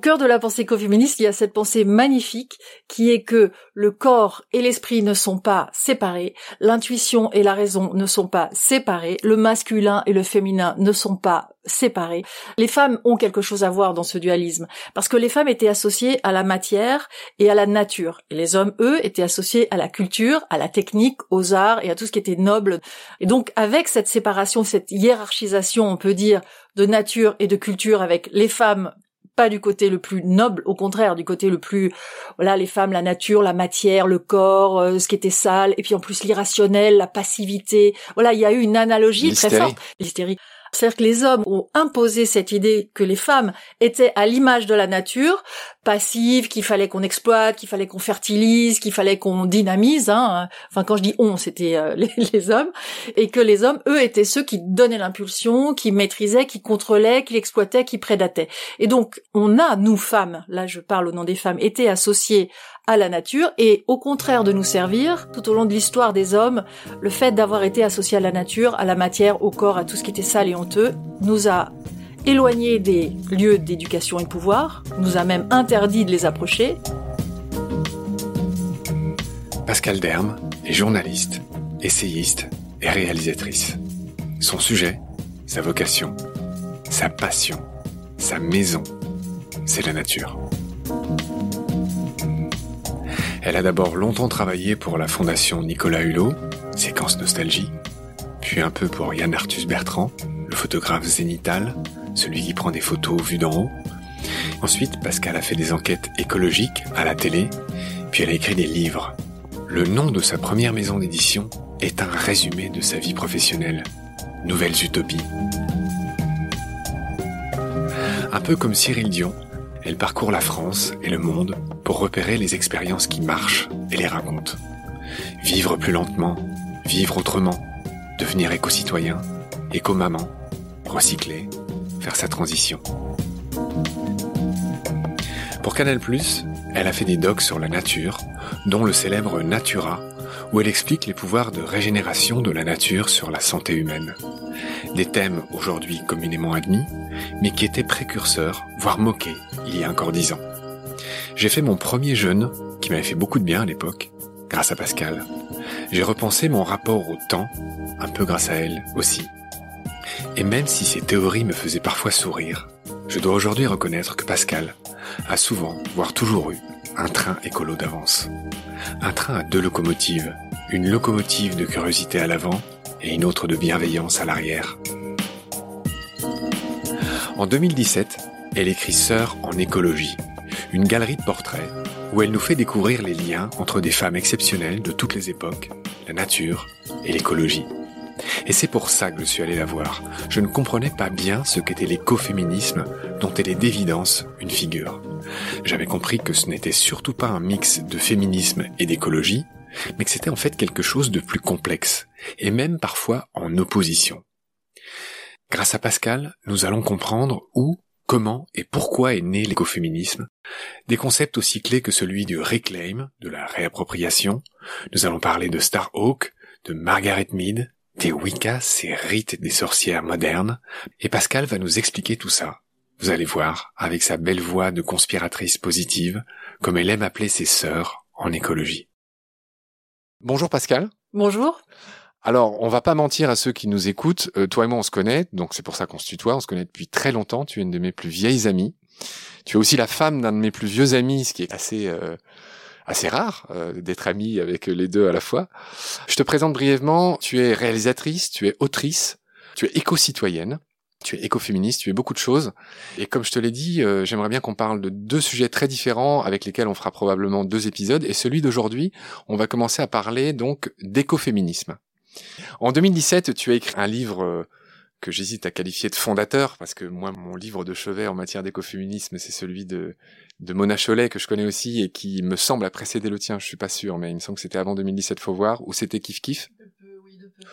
cœur de la pensée écoféministe, il y a cette pensée magnifique qui est que le corps et l'esprit ne sont pas séparés, l'intuition et la raison ne sont pas séparés, le masculin et le féminin ne sont pas séparés. Les femmes ont quelque chose à voir dans ce dualisme, parce que les femmes étaient associées à la matière et à la nature, et les hommes, eux, étaient associés à la culture, à la technique, aux arts et à tout ce qui était noble. Et donc, avec cette séparation, cette hiérarchisation, on peut dire, de nature et de culture avec les femmes pas du côté le plus noble, au contraire, du côté le plus, voilà, les femmes, la nature, la matière, le corps, euh, ce qui était sale, et puis en plus l'irrationnel, la passivité. Voilà, il y a eu une analogie très forte. L'hystérie. C'est-à-dire que les hommes ont imposé cette idée que les femmes étaient à l'image de la nature, passives, qu'il fallait qu'on exploite, qu'il fallait qu'on fertilise, qu'il fallait qu'on dynamise. Hein. Enfin, quand je dis on, c'était euh, les, hommes, et que les hommes, eux, étaient ceux qui donnaient l'impulsion, qui maîtrisaient, qui contrôlaient, qui exploitaient, qui prédataient. Et donc, on a, nous femmes, là je parle au nom des femmes, été associés à la nature et au contraire de nous servir, tout au long de l'histoire des hommes, le fait d'avoir été associé à la nature, à la matière, au corps, à tout ce qui était sale et honteux, nous a éloignés des lieux d'éducation et de pouvoir, nous a même interdit de les approcher. Pascal Derme est journaliste, essayiste et réalisatrice. Son sujet, sa vocation, sa passion, sa maison, c'est la nature. Elle a d'abord longtemps travaillé pour la fondation Nicolas Hulot, Séquence Nostalgie, puis un peu pour Yann Arthus Bertrand, le photographe zénital, celui qui prend des photos vues d'en haut. Ensuite, Pascal a fait des enquêtes écologiques à la télé, puis elle a écrit des livres. Le nom de sa première maison d'édition est un résumé de sa vie professionnelle. Nouvelles Utopies. Un peu comme Cyril Dion, elle parcourt la France et le monde pour repérer les expériences qui marchent et les raconte. Vivre plus lentement, vivre autrement, devenir éco-citoyen, éco-maman, recycler, faire sa transition. Pour Canal+, elle a fait des docs sur la nature, dont le célèbre Natura, où elle explique les pouvoirs de régénération de la nature sur la santé humaine. Des thèmes aujourd'hui communément admis, mais qui étaient précurseurs, voire moqués, il y a encore dix ans. J'ai fait mon premier jeûne, qui m'avait fait beaucoup de bien à l'époque, grâce à Pascal. J'ai repensé mon rapport au temps, un peu grâce à elle aussi. Et même si ces théories me faisaient parfois sourire, je dois aujourd'hui reconnaître que Pascal a souvent, voire toujours eu, un train écolo d'avance. Un train à deux locomotives, une locomotive de curiosité à l'avant et une autre de bienveillance à l'arrière. En 2017, elle écrit Sœur en écologie, une galerie de portraits où elle nous fait découvrir les liens entre des femmes exceptionnelles de toutes les époques, la nature et l'écologie. Et c'est pour ça que je suis allé la voir. Je ne comprenais pas bien ce qu'était l'écoféminisme dont elle est d'évidence une figure. J'avais compris que ce n'était surtout pas un mix de féminisme et d'écologie, mais que c'était en fait quelque chose de plus complexe, et même parfois en opposition. Grâce à Pascal, nous allons comprendre où, comment et pourquoi est né l'écoféminisme, des concepts aussi clés que celui du reclaim, de la réappropriation, nous allons parler de Starhawk, de Margaret Mead, des Wicca, ces rites des sorcières modernes, et Pascal va nous expliquer tout ça. Vous allez voir, avec sa belle voix de conspiratrice positive, comme elle aime appeler ses sœurs en écologie. Bonjour Pascal. Bonjour. Alors, on va pas mentir à ceux qui nous écoutent. Euh, toi et moi, on se connaît, donc c'est pour ça qu'on se tutoie. On se connaît depuis très longtemps. Tu es une de mes plus vieilles amies. Tu es aussi la femme d'un de mes plus vieux amis, ce qui est assez euh, assez rare euh, d'être amie avec les deux à la fois. Je te présente brièvement. Tu es réalisatrice, tu es autrice, tu es éco-citoyenne. Tu es écoféministe, tu es beaucoup de choses. Et comme je te l'ai dit, euh, j'aimerais bien qu'on parle de deux sujets très différents avec lesquels on fera probablement deux épisodes. Et celui d'aujourd'hui, on va commencer à parler donc d'écoféminisme. En 2017, tu as écrit un livre euh, que j'hésite à qualifier de fondateur, parce que moi, mon livre de chevet en matière d'écoféminisme, c'est celui de, Mona Cholet, que je connais aussi, et qui me semble a précédé le tien, je suis pas sûr, mais il me semble que c'était avant 2017, faut voir, ou c'était Kif Kif.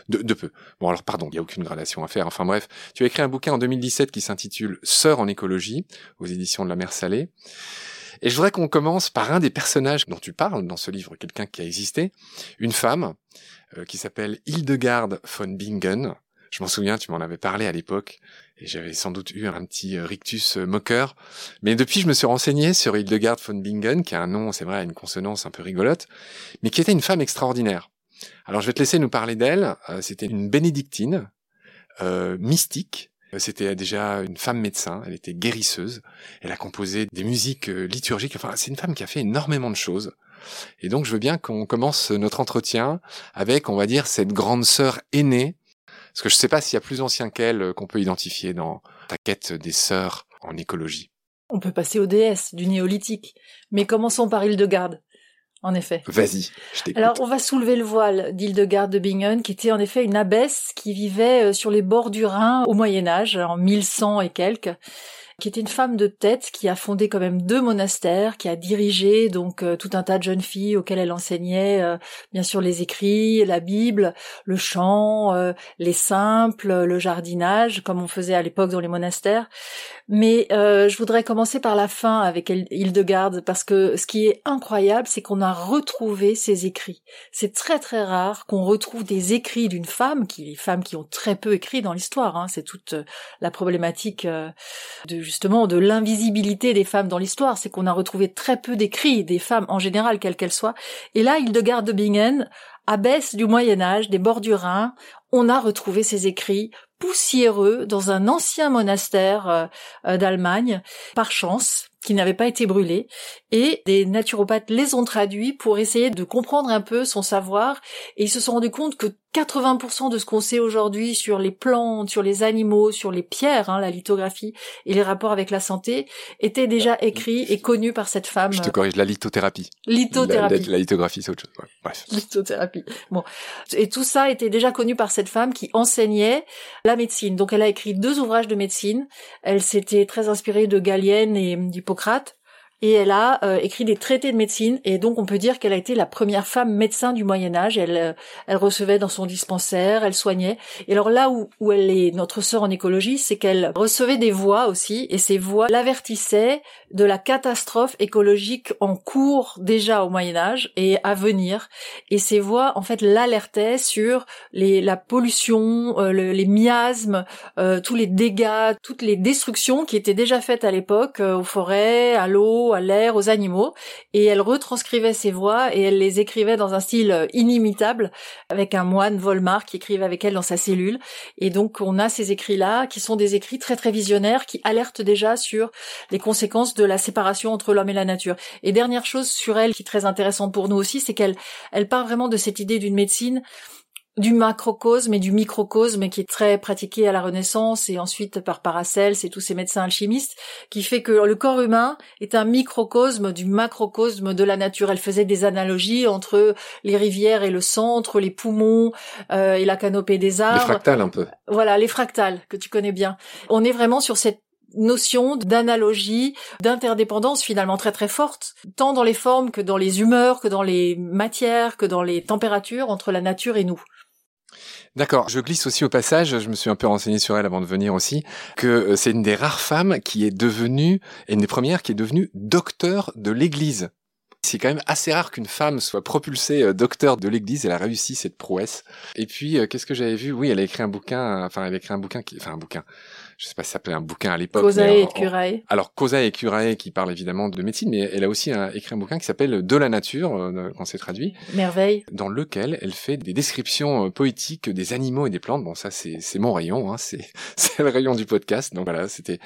De, de peu. Bon alors pardon, il n'y a aucune gradation à faire. Enfin bref, tu as écrit un bouquin en 2017 qui s'intitule Sœur en écologie aux éditions de la Mer Salée. Et je voudrais qu'on commence par un des personnages dont tu parles dans ce livre, quelqu'un qui a existé, une femme euh, qui s'appelle Hildegarde von Bingen, Je m'en souviens, tu m'en avais parlé à l'époque, et j'avais sans doute eu un petit rictus moqueur. Mais depuis, je me suis renseigné sur Hildegard von Bingen, qui a un nom, c'est vrai, une consonance un peu rigolote, mais qui était une femme extraordinaire. Alors je vais te laisser nous parler d'elle. C'était une bénédictine, euh, mystique. C'était déjà une femme médecin, elle était guérisseuse, elle a composé des musiques liturgiques, enfin c'est une femme qui a fait énormément de choses. Et donc je veux bien qu'on commence notre entretien avec, on va dire, cette grande sœur aînée, parce que je ne sais pas s'il y a plus ancien qu'elle euh, qu'on peut identifier dans ta quête des sœurs en écologie. On peut passer aux déesses du néolithique, mais commençons par Hildegarde. En effet. Vas-y, je t'écoute. Alors, on va soulever le voile d'Hildegarde de Bingen, qui était en effet une abbesse qui vivait euh, sur les bords du Rhin au Moyen Âge, en 1100 et quelques qui était une femme de tête qui a fondé quand même deux monastères, qui a dirigé donc euh, tout un tas de jeunes filles auxquelles elle enseignait euh, bien sûr les écrits, la Bible, le chant, euh, les simples, le jardinage comme on faisait à l'époque dans les monastères. Mais je voudrais commencer par la fin avec Hildegarde parce que ce qui est incroyable, c'est qu'on a retrouvé ses écrits. C'est très très rare qu'on retrouve des écrits d'une femme, qui les femmes qui ont très peu écrit dans l'histoire. Hein, c'est toute la problématique de justement de l'invisibilité des femmes dans l'histoire, c'est qu'on a retrouvé très peu d'écrits des femmes en général, quelles qu'elles soient. Et là, Hildegard de Bingen, abbesse du Moyen Âge, des bords du Rhin, on a retrouvé ses écrits poussiéreux dans un ancien monastère euh, euh, d'Allemagne, par chance, qui n'avait pas été brûlé, et des naturopathes les ont traduits pour essayer de comprendre un peu son savoir, et ils se sont rendus compte que 80% de ce qu'on sait aujourd'hui sur les plantes, sur les animaux, sur les pierres, hein, la lithographie et les rapports avec la santé, était déjà écrit et connu par cette femme. Je te corrige, la lithothérapie. Lithothérapie. La, lithographie, c'est autre chose. bref. Lithothérapie. Bon. Et tout ça était déjà connu par cette femme qui enseignait la médecine. Donc elle a écrit deux ouvrages de médecine. Elle s'était très inspirée de Galienne et d'Hippocrate et elle a euh, écrit des traités de médecine et donc on peut dire qu'elle a été la première femme médecin du Moyen Âge. Elle, euh, elle recevait dans son dispensaire, elle soignait. Et alors là où, où elle est notre sœur en écologie, c'est qu'elle recevait des voix aussi et ces voix l'avertissaient de la catastrophe écologique en cours déjà au Moyen Âge et à venir. Et ces voix en fait l'alertaient sur les, la pollution, euh, les miasmes, tous les dégâts, toutes les destructions qui étaient déjà faites à l'époque aux forêts, à l'eau à l'air, aux animaux, et elle retranscrivait ses voix et elle les écrivait dans un style euh, inimitable, avec un moine Volmar qui écrivait avec elle dans sa cellule. Et donc on a ces écrits-là qui sont des écrits très très visionnaires qui alertent déjà sur les conséquences de la séparation entre l'homme et la nature. Et dernière chose sur elle qui est très intéressante pour nous aussi, c'est qu'elle elle part vraiment de cette idée d'une médecine du macrocosme et du microcosme qui est très pratiqué à la Renaissance et ensuite par Paracels et tous ces médecins alchimistes, qui fait que le corps humain est un microcosme du macrocosme de la nature. Elle faisait des analogies entre les rivières et le centre, les poumons euh, et la canopée des arbres. Les fractales un peu. Voilà, les fractales que tu connais bien. On est vraiment sur cette notion d'analogie, d'interdépendance finalement très très forte, tant dans les formes que dans les humeurs, que dans les matières, que dans les températures entre la nature et nous. D'accord. Je glisse aussi au passage, je me suis un peu renseigné sur elle avant de venir aussi, que euh, c'est une des rares femmes qui est devenue, et une des premières qui est devenue docteur de l'Église. C'est quand même assez rare qu'une femme soit propulsée euh, docteur de l'Église. Elle a réussi cette prouesse. Et puis, euh, qu'est-ce que j'avais vu? Oui, elle a écrit un bouquin. Enfin, elle a écrit un bouquin qui, enfin, un bouquin je sais pas si ça s'appelait un bouquin à l'époque. Causae et Curae. Alors Causae et Curae qui parle évidemment de médecine, mais elle a aussi écrit un bouquin qui s'appelle De la nature, euh, quand c'est traduit. Merveille. Dans lequel elle fait des descriptions euh, poétiques des animaux et des plantes. Bon, ça c'est c'est mon rayon, hein, c'est c'est le rayon du podcast. Donc voilà, c'était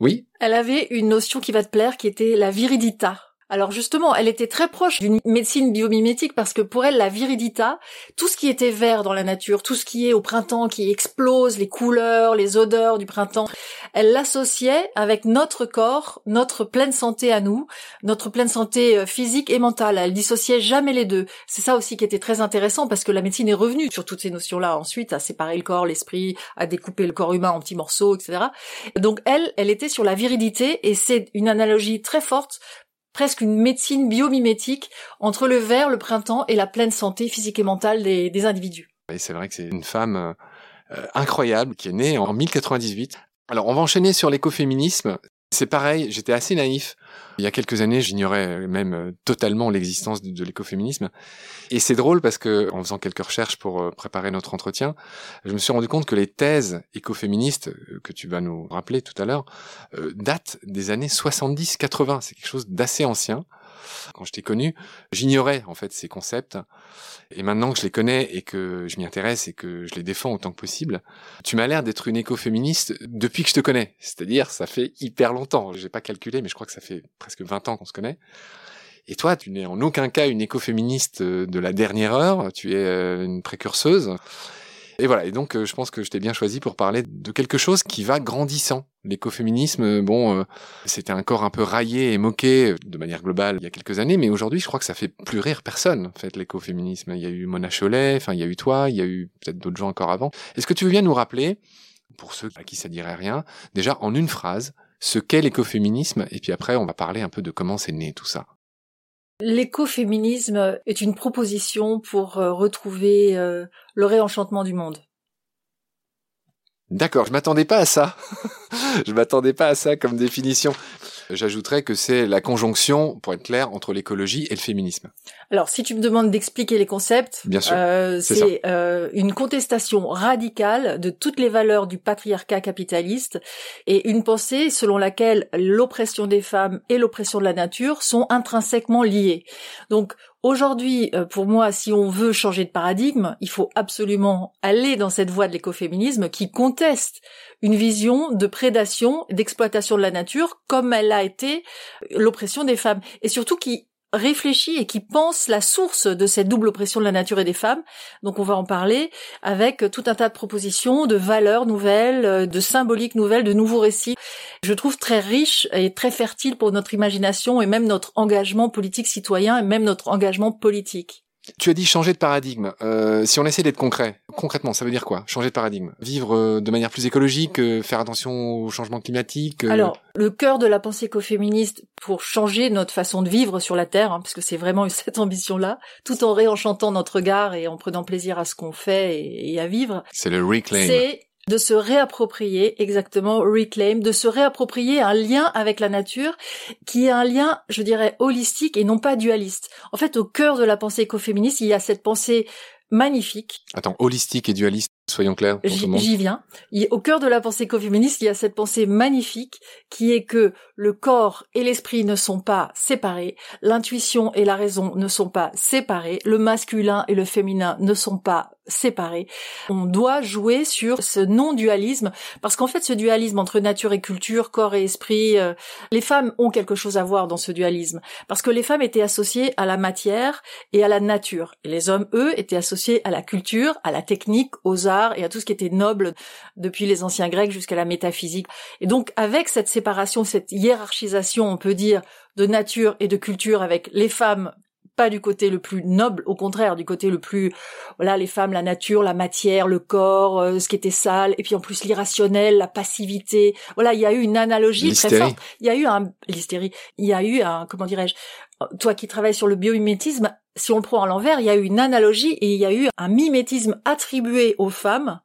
oui? Elle avait une notion qui va te plaire, qui était la viridita. Alors justement, elle était très proche d'une médecine biomimétique parce que pour elle, la viridita, tout ce qui était vert dans la nature, tout ce qui est au printemps, qui explose, les couleurs, les odeurs du printemps, elle l'associait avec notre corps, notre pleine santé à nous, notre pleine santé euh, physique et mentale. Elle dissociait jamais les deux. C'est ça aussi qui était très intéressant parce que la médecine est revenue sur toutes ces notions-là ensuite, à séparer le corps, l'esprit, à découper le corps humain en petits morceaux, etc. Donc elle, elle était sur la viridité et c'est une analogie très forte presque une médecine biomimétique entre le vert, le printemps et la pleine santé physique et mentale des, individus. Et c'est vrai que c'est une femme euh, incroyable qui est née en 1098. Alors on va enchaîner sur l'écoféminisme. C'est pareil, j'étais assez naïf. Il y a quelques années, j'ignorais même euh, totalement l'existence de, l'écoféminisme. Et c'est drôle parce que, en faisant quelques recherches pour euh, préparer notre entretien, je me suis rendu compte que les thèses écoféministes, euh, que tu vas nous rappeler tout à l'heure, datent des années 70-80. C'est quelque chose d'assez ancien. Quand je t'ai connu, j'ignorais en fait ces concepts. Et maintenant que je les connais et que je m'y intéresse et que je les défends autant que possible, tu m'as l'air d'être une écoféministe depuis que je te connais. C'est-à-dire, ça fait hyper longtemps. J'ai pas calculé, mais je crois que ça fait presque 20 ans qu'on se connaît. Et toi, tu n'es en aucun cas une écoféministe de la dernière heure. Tu es euh, une précurseuse. Et voilà. Et donc, euh, je pense que je t'ai bien choisi pour parler de quelque chose qui va grandissant. L'écoféminisme, euh, bon, euh, c'était un corps un peu raillé et moqué de manière globale il y a quelques années, mais aujourd'hui, je crois que ça fait plus rire personne, en fait, l'écoféminisme. Il y a eu Mona Cholet, enfin, il y a eu toi, il y a eu peut-être d'autres gens encore avant. Est-ce que tu veux bien nous rappeler, pour ceux à qui ça dirait rien, déjà en une phrase, ce qu'est l'écoféminisme, et puis après, on va parler un peu de comment c'est né tout ça? L'écoféminisme est une proposition pour euh, retrouver euh, le réenchantement du monde. D'accord, je m'attendais pas à ça. je m'attendais pas à ça comme définition. J'ajouterais que c'est la conjonction, pour être clair, entre l'écologie et le féminisme. Alors, si tu me demandes d'expliquer les concepts, Bien sûr, euh, c'est euh, une contestation radicale de toutes les valeurs du patriarcat capitaliste et une pensée selon laquelle l'oppression des femmes et l'oppression de la nature sont intrinsèquement liées. Donc, Aujourd'hui, euh, pour moi, si on veut changer de paradigme, il faut absolument aller dans cette voie de l'écoféminisme qui conteste une vision de prédation, d'exploitation de la nature comme elle a été l'oppression des femmes. Et surtout qui réfléchit et qui pense la source de cette double oppression de la nature et des femmes. Donc on va en parler avec tout un tas de propositions, de valeurs nouvelles, de symboliques nouvelles, de nouveaux récits. Je trouve très riche et très fertile pour notre imagination et même notre engagement politique citoyen et même notre engagement politique. Tu as dit changer de paradigme. Euh, si on essaie d'être concret, concrètement, ça veut dire quoi? Changer de paradigme Vivre euh, de manière plus écologique, euh, faire attention au changement climatique Alors, le cœur de la pensée écoféministe pour changer notre façon de vivre sur la Terre, hein, parce que c'est vraiment cette ambition-là, tout en réenchantant notre regard et en prenant plaisir à ce qu'on fait et, et à vivre. C'est le reclaim. C'est de se réapproprier exactement reclaim, de se réapproprier un lien avec la nature qui est un lien, je dirais, holistique et non pas dualiste. En fait, au cœur de la pensée écoféministe, il y a cette pensée magnifique. Attends, holistique et dualiste, soyons clairs. J'y viens. au cœur de la pensée écoféministe, il y a cette pensée magnifique qui est que le corps et l'esprit ne sont pas séparés, l'intuition et la raison ne sont pas séparés, le masculin et le féminin ne sont pas séparés. On doit jouer sur ce non-dualisme parce qu'en fait ce dualisme entre nature et culture, corps et esprit, euh, les femmes ont quelque chose à voir dans ce dualisme parce que les femmes étaient associées à la matière et à la nature et les hommes eux étaient associés à la culture, à la technique, aux arts et à tout ce qui était noble depuis les anciens grecs jusqu'à la métaphysique. Et donc avec cette séparation, cette hiérarchisation, on peut dire de nature et de culture avec les femmes pas du côté le plus noble, au contraire, du côté le plus, voilà, les femmes, la nature, la matière, le corps, euh, ce qui était sale, et puis en plus l'irrationnel, la passivité. Voilà, il y a eu une analogie très forte. Il y a eu un, l'hystérie. Il y a eu un, comment dirais-je, toi qui travailles sur le biomimétisme, si on le prend à l'envers, il y a eu une analogie et il y a eu un mimétisme attribué aux femmes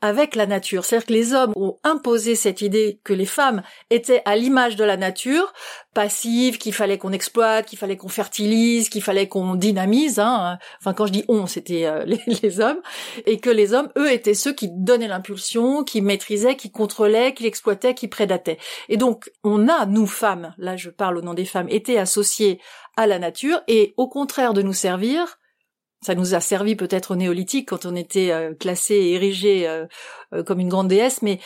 avec la nature. C'est-à-dire que les hommes ont imposé cette idée que les femmes étaient à l'image de la nature, passives, qu'il fallait qu'on exploite, qu'il fallait qu'on fertilise, qu'il fallait qu'on dynamise. Hein. Enfin, quand je dis on, c'était euh, les, hommes, et que les hommes, eux, étaient ceux qui donnaient l'impulsion, qui maîtrisaient, qui contrôlaient, qui exploitaient, qui prédataient. Et donc, on a, nous femmes, là je parle au nom des femmes, été associées à la nature, et au contraire de nous servir, ça nous a servi peut-être au néolithique quand on était euh, classé et érigé euh, euh, comme une grande déesse, mais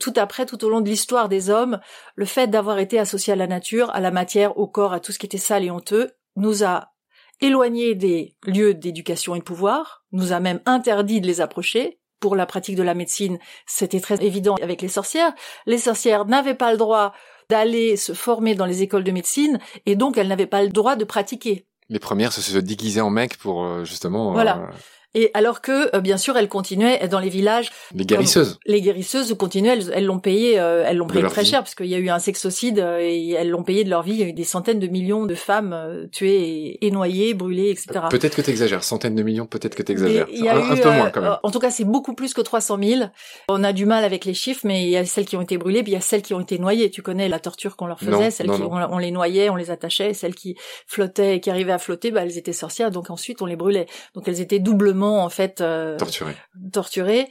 tout après, tout au long de l'histoire des hommes, le fait d'avoir été associé à la nature, à la matière, au corps, à tout ce qui était sale et honteux, nous a éloignés des lieux d'éducation et de pouvoir, nous a même interdit de les approcher. Pour la pratique de la médecine, c'était très évident avec les sorcières. Les sorcières n'avaient pas le droit d'aller se former dans les écoles de médecine, et donc elles n'avaient pas le droit de pratiquer les premières, se déguisaient en mec pour euh, justement. Voilà. Euh, Et alors que, euh, bien sûr, elles continuaient dans les villages. Les guérisseuses. les guérisseuses continuaient, elles l'ont payé, euh, elles l'ont payé très cher parce qu'il y a eu un sexocide euh, et elles l'ont payé de leur vie. Il y a eu des centaines de millions de femmes tuées et, noyées, brûlées, etc. Peut-être que t'exagères, centaines de millions, peut-être que t'exagères. A un, peu moins quand même. En tout cas, c'est beaucoup plus que 300 000. On a du mal avec les chiffres, mais il y a celles qui ont été brûlées, puis il y a celles qui ont été noyées. Tu connais la torture qu'on leur faisait, celles qui on, les noyait, on les attachait, celles qui flottaient et qui arrivaient à flotter, bah, elles étaient sorcières, donc ensuite on les brûlait. Donc elles étaient doublement en fait euh. Torturées.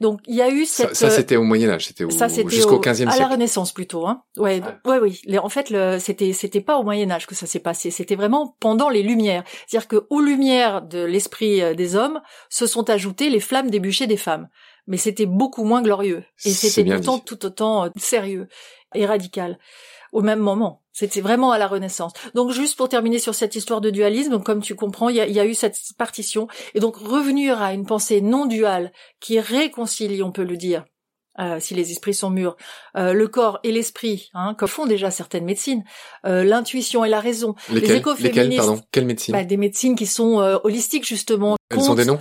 Donc il y a eu cette. Ça, c'était au Moyen Âge, c'était jusqu'au 15e siècle. À la Renaissance plutôt, hein. Ouais, ouais, oui. en fait, c'était c'était pas au Moyen Âge que ça s'est passé. C'était vraiment pendant les Lumières. C'est-à-dire que aux Lumières de l'esprit euh, des hommes se sont ajoutées les flammes des bûchers des femmes. Mais c'était beaucoup moins glorieux et c'était pourtant tout autant euh, sérieux et radical au même moment. C'était vraiment à la Renaissance. Donc juste pour terminer sur cette histoire de dualisme, comme tu comprends, il y a, eu cette partition. Et donc revenir à une pensée non duale qui réconcilie, on peut le dire, euh, si les esprits sont mûrs, euh, le corps et l'esprit, hein, comme font déjà certaines médecines, euh, l'intuition et la raison. Lesquelles, les écoféministes, pardon, quelles médecines? Bah, Des médecines qui sont holistiques justement. Elles ont des noms?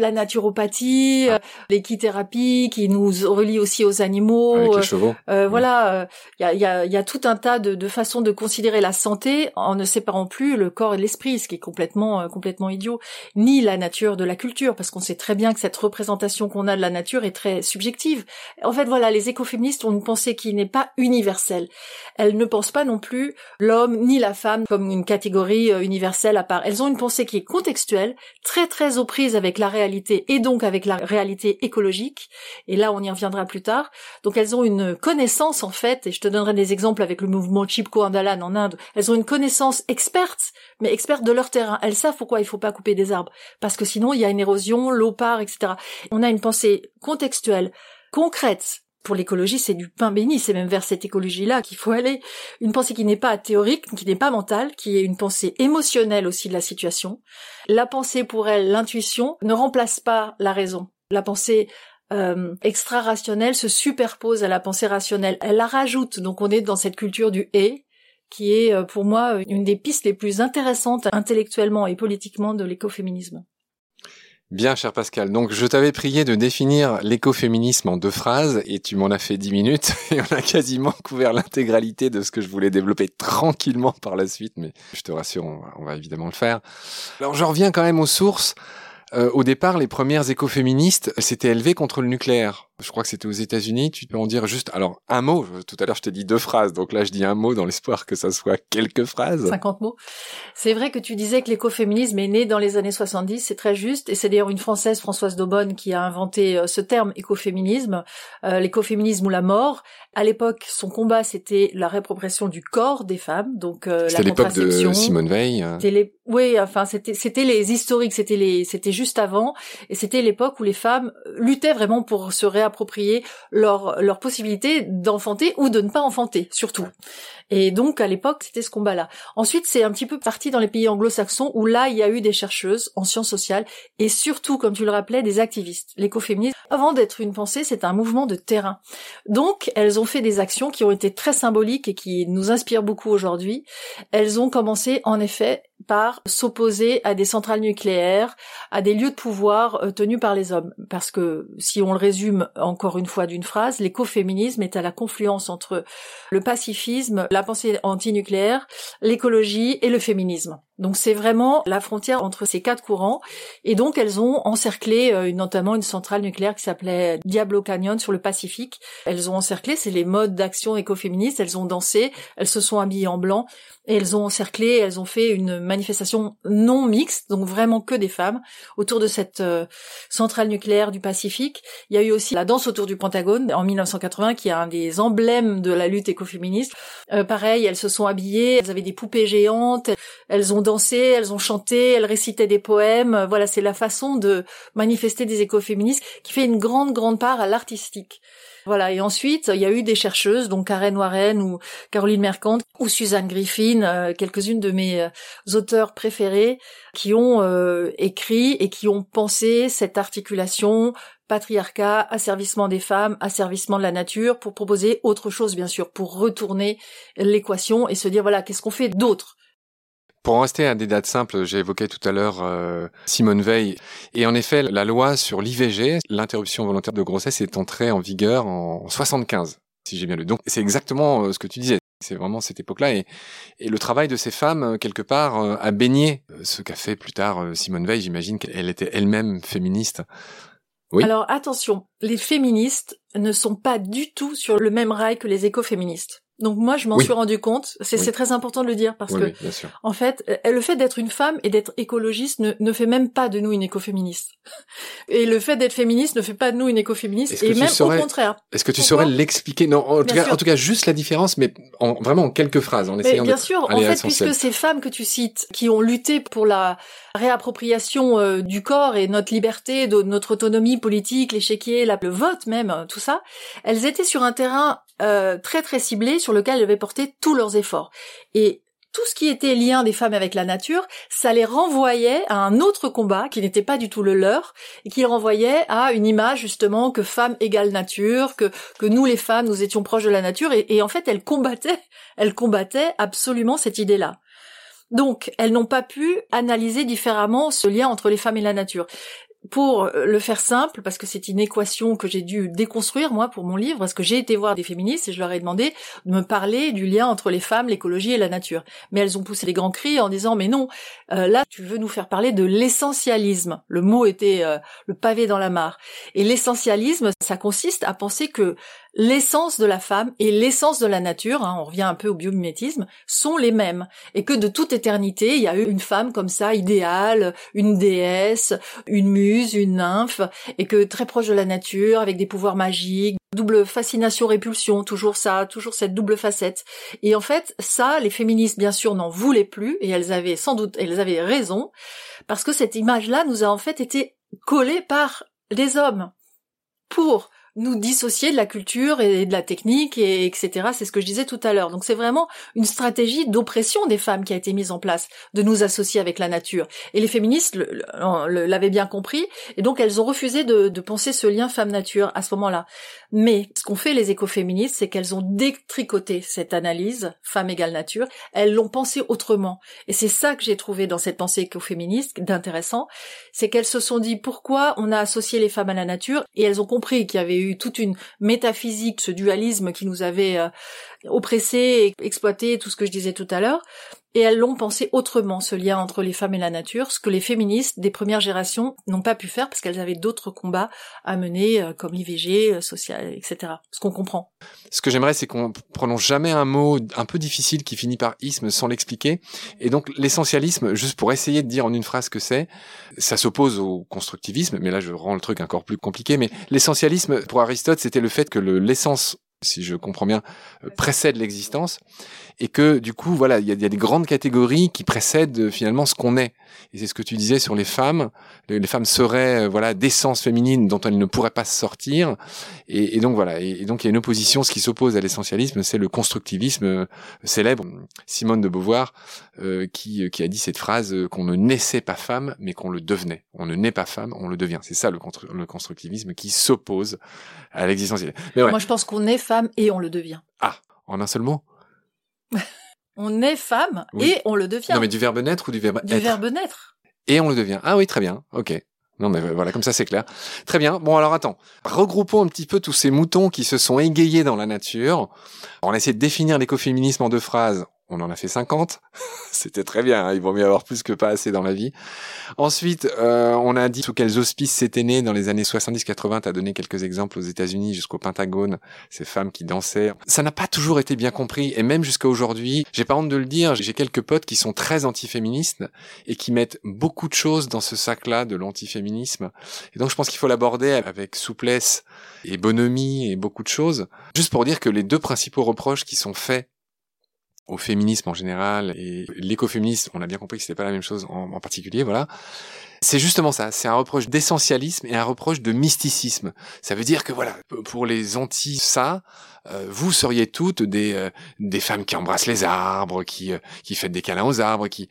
La naturopathie, ah. euh, l'équithérapie qui nous relie aussi aux animaux. Avec les euh, chevaux. Euh, voilà, il y a, y, a, y, a, tout un tas de, de, façons de considérer la santé en ne séparant plus le corps et l'esprit, ce qui est complètement complètement idiot, ni la nature de la culture, parce qu'on sait très bien que cette représentation qu'on a de la nature est très subjective. En fait, voilà, les écoféministes ont une pensée qui n'est pas universelle. Elles ne pensent pas non plus l'homme ni la femme comme une catégorie universelle à part. Elles ont une pensée qui est contextuelle, très très aux prises avec la réalité et donc avec la réalité écologique. Et là, on y reviendra plus tard. Donc elles ont une connaissance en fait, et je te donnerai des exemples avec le mouvement Chipko Andalan en Inde. Elles ont une connaissance experte, mais experte de leur terrain. Elles savent pourquoi il faut pas couper des arbres, parce que sinon il y a une érosion, l'eau part, etc. On a une pensée contextuelle, concrète, pour l'écologie, c'est du pain béni, c'est même vers cette écologie-là qu'il faut aller. Une pensée qui n'est pas théorique, qui n'est pas mentale, qui est une pensée émotionnelle aussi de la situation. La pensée pour elle, l'intuition, ne remplace pas la raison. La pensée euh, extra-rationnelle se superpose à la pensée rationnelle. Elle la rajoute, donc on est dans cette culture du et, qui est euh, pour moi une des pistes les plus intéressantes intellectuellement et politiquement de l'écoféminisme. Bien, cher Pascal. Donc, je t'avais prié de définir l'écoféminisme en deux phrases et tu m'en as fait dix minutes et on a quasiment couvert l'intégralité de ce que je voulais développer tranquillement par la suite, mais je te rassure, on va, évidemment le faire. Alors, je reviens quand même aux sources. Euh, au départ, les premières écoféministes s'étaient élevées contre le nucléaire je crois que c'était aux États-Unis, tu peux en dire juste, alors un mot, tout à l'heure je t'ai dit deux phrases, donc là je dis un mot dans l'espoir que ça soit quelques phrases. 50 mots. C'est vrai que tu disais que l'écoféminisme est né dans les années 70, c'est très juste, et c'est d'ailleurs une Française, Françoise Daubonne, qui a inventé euh, ce terme écoféminisme, euh, l'écoféminisme ou la mort. À l'époque, son combat c'était la réappropriation du corps des femmes, donc euh, la l'époque de Simone Veil. Les... Oui, enfin c'était c'était les historiques, c'était les c'était juste avant, et c'était l'époque où les femmes luttaient vraiment pour se réapproprier approprier leur, leur possibilité d'enfanter ou de ne pas enfanter, surtout. Et donc, à l'époque, c'était ce combat-là. Ensuite, c'est un petit peu parti dans les pays anglo-saxons où là, il y a eu des chercheuses en sciences sociales et surtout, comme tu le rappelais, des activistes. L'écoféminisme, avant d'être une pensée, c'est un mouvement de terrain. Donc, elles ont fait des actions qui ont été très symboliques et qui nous inspirent beaucoup aujourd'hui. Elles ont commencé, en effet, par s'opposer à des centrales nucléaires, à des lieux de pouvoir euh, tenus par les hommes. Parce que, si on le résume encore une fois d'une phrase, l'écoféminisme est à la confluence entre le pacifisme, la pensée antinucléaire, l'écologie et le féminisme. Donc c'est vraiment la frontière entre ces quatre courants. Et donc elles ont encerclé euh, notamment une centrale nucléaire qui s'appelait Diablo Canyon sur le Pacifique. Elles ont encerclé, c'est les modes d'action écoféministes. Elles ont dansé, elles se sont habillées en blanc et elles ont encerclé, elles ont fait une manifestation non mixte, donc vraiment que des femmes, autour de cette euh, centrale nucléaire du Pacifique. Il y a eu aussi la danse autour du Pentagone en 1980, qui est un des emblèmes de la lutte écoféministe. Euh, pareil, elles se sont habillées, elles avaient des poupées géantes, elles ont elles ont chanté, elles récitaient des poèmes. Voilà, c'est la façon de manifester des écoféministes qui fait une grande, grande part à l'artistique. Voilà. Et ensuite, il y a eu des chercheuses, donc Karen Warren ou Caroline Mercante ou Suzanne Griffin, euh, quelques-unes de mes euh, auteurs préférés, qui ont euh, écrit et qui ont pensé cette articulation patriarcat, asservissement des femmes, asservissement de la nature, pour proposer autre chose, bien sûr, pour retourner l'équation et se dire, voilà, qu'est-ce qu'on fait d'autre? Pour en rester à des dates simples, j'ai évoqué tout à l'heure euh, Simone Veil. Et en effet, la loi sur l'IVG, l'interruption volontaire de grossesse, est entrée en vigueur en 75, si j'ai bien lu. Donc c'est exactement euh, ce que tu disais. C'est vraiment cette époque-là. Et, le travail de ces femmes, euh, quelque part, a baigné ce qu'a fait plus tard Simone Veil. J'imagine qu'elle était elle-même féministe. Oui. Alors attention, les féministes ne sont pas du tout sur le même rail que les écoféministes. Donc moi, je m'en suis rendu compte. C'est très important de le dire parce que, en fait, euh, le fait d'être une femme et d'être écologiste ne, ne, fait même pas de nous une écoféministe. Et le fait d'être féministe ne fait pas de nous une écoféministe. Et même au contraire. Est-ce que tu saurais l'expliquer? Non, en tout, cas, en tout, cas, juste la différence, mais en, vraiment en quelques phrases, en essayant Bien sûr. En fait, puisque ces femmes que tu cites, qui ont lutté pour la réappropriation euh, du corps et notre liberté, de notre autonomie politique, l'échiquier, le vote même, tout ça, elles étaient sur un terrain euh, très très ciblé sur lequel elles avaient porté tous leurs efforts. Et tout ce qui était lien des femmes avec la nature, ça les renvoyait à un autre combat qui n'était pas du tout le leur et qui renvoyait à une image justement que femme égale nature, que que nous les femmes nous étions proches de la nature et, et en fait elles combattaient, elles combattaient absolument cette idée-là. Donc, elles n'ont pas pu analyser différemment ce lien entre les femmes et la nature pour euh, le faire simple, parce que c'est une équation que j'ai dû déconstruire moi pour mon livre, parce que j'ai été voir des féministes et je leur ai demandé de me parler du lien entre les femmes, l'écologie et la nature. Mais elles ont poussé des grands cris en disant mais non, euh, là tu veux nous faire parler de l'essentialisme. Le mot était euh, le pavé dans la mare. Et l'essentialisme, ça consiste à penser que l'essence de la femme et l'essence de la nature, hein, on revient un peu au biomimétisme, sont les mêmes. Et que de toute éternité, il y a eu une femme comme ça, idéale, une déesse, une muse, une nymphe, et que très proche de la nature, avec des pouvoirs magiques, double fascination-répulsion, toujours ça, toujours cette double facette. Et en fait, ça, les féministes, bien sûr, n'en voulaient plus, et elles avaient sans doute, elles avaient raison, parce que cette image-là nous a en fait été collée par les hommes pour nous dissocier de la culture et de la technique et etc. C'est ce que je disais tout à l'heure. Donc c'est vraiment une stratégie d'oppression des femmes qui a été mise en place, de nous associer avec la nature. Et les féministes l'avaient bien compris, et donc elles ont refusé de, de penser ce lien femme-nature à ce moment-là. Mais ce qu'ont fait les écoféministes, c'est qu'elles ont détricoté cette analyse femme égale nature. Elles l'ont pensé autrement. Et c'est ça que j'ai trouvé dans cette pensée écoféministe d'intéressant, c'est qu'elles se sont dit pourquoi on a associé les femmes à la nature, et elles ont compris qu'il y avait eu toute une métaphysique, ce dualisme qui nous avait euh, oppressé et exploité, tout ce que je disais tout à l'heure, et elles l'ont pensé autrement, ce lien entre les femmes et la nature, ce que les féministes des premières générations n'ont pas pu faire parce qu'elles avaient d'autres combats à mener, euh, comme l'IVG, euh, social, etc. Ce qu'on comprend. Ce que j'aimerais, c'est qu'on prononce jamais un mot un peu difficile qui finit par isme sans l'expliquer. Et donc, l'essentialisme, juste pour essayer de dire en une phrase que c'est, ça s'oppose au constructivisme, mais là, je rends le truc encore plus compliqué. Mais l'essentialisme, pour Aristote, c'était le fait que l'essence si je comprends bien, euh, précède l'existence, et que du coup, voilà, il y a, des grandes catégories qui précèdent euh, finalement ce qu'on est. Et c'est ce que tu disais sur les femmes. Les, femmes seraient, euh, voilà, d'essence féminine dont elles ne pourraient pas se sortir. Et, donc voilà. Et, donc il y a une opposition. Ce qui s'oppose à l'essentialisme, c'est le constructivisme célèbre. Simone de Beauvoir qui, qui a dit cette phrase qu'on ne naissait pas femme, mais qu'on le devenait. On ne naît pas femme, on le devient. C'est ça le, le constructivisme qui s'oppose à l'existence. Moi, je pense qu'on est femme et on le devient. Ah, en un seul mot? On est femme et on le devient. Non, mais du verbe naître ou du verbe être? Du verbe naître. Et on le devient. Ah oui, très bien. Ok. Non, mais voilà, comme ça c'est clair. Très bien. Bon, alors attends. Regroupons un petit peu tous ces moutons qui se sont égayés dans la nature. On a essayé de définir l'écoféminisme en deux phrases on en a fait 50. C'était très bien, hein. il vaut mieux avoir plus que pas assez dans la vie. Ensuite, euh, on a dit sous quels auspices c'était né dans les années 70-80. Tu as donné quelques exemples aux États-Unis jusqu'au Pentagone, ces femmes qui dansaient. Ça n'a pas toujours été bien compris, et même jusqu'à aujourd'hui, j'ai pas honte de le dire, j'ai quelques potes qui sont très antiféministes et qui mettent beaucoup de choses dans ce sac-là de l'antiféminisme. Et donc je pense qu'il faut l'aborder avec souplesse et bonhomie et beaucoup de choses. Juste pour dire que les deux principaux reproches qui sont faits au féminisme en général et l'écoféminisme, on a bien compris que c'était pas la même chose en, particulier, voilà. C'est justement ça, c'est un reproche d'essentialisme et un reproche de mysticisme. Ça veut dire que voilà, pour les anti ça, euh, vous seriez toutes des euh, des femmes qui embrassent les arbres, qui euh, qui font des câlins aux arbres, qui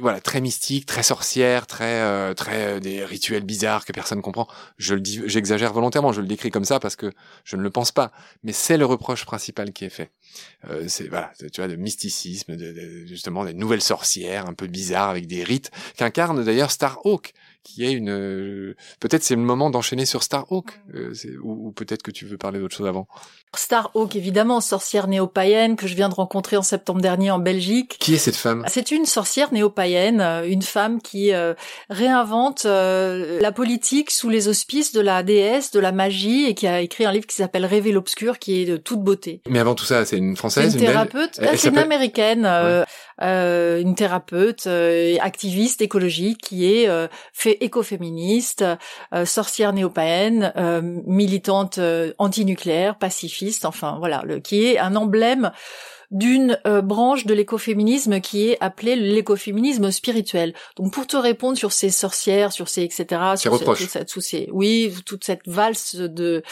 voilà, très mystique, très sorcière, très, euh, très des rituels bizarres que personne comprend. Je le dis, j'exagère volontairement, je le décris comme ça parce que je ne le pense pas. Mais c'est le reproche principal qui est fait. Euh, c'est voilà, tu vois, de mysticisme, de, justement des nouvelles sorcières un peu bizarres avec des rites qu'incarne d'ailleurs Starhawk qui est une euh, peut-être c'est le moment d'enchaîner sur Starhawk euh, ou, ou peut-être que tu veux parler d'autre chose avant. Starhawk évidemment sorcière néo-païenne que je viens de rencontrer en septembre dernier en Belgique. Qui est cette femme? C'est une sorcière néo-païenne, euh, une femme qui euh, réinvente la politique sous les auspices de la déesse de la magie et qui a écrit un livre qui s'appelle Rêver l'obscur qui est de toute beauté. Mais avant tout ça, c'est une française, une, thérapeute, c'est une américaine, une thérapeute, activiste écologique qui est fait écoféministe, euh, sorcière néo-païenne, euh, militante euh, antinucléaire, pacifiste, enfin voilà, le, qui est un emblème d'une euh, branche de l'écoféminisme qui est appelée l'écoféminisme spirituel. Donc pour te répondre sur ces sorcières, sur ces etc, sur ces, ces oui toute cette valse de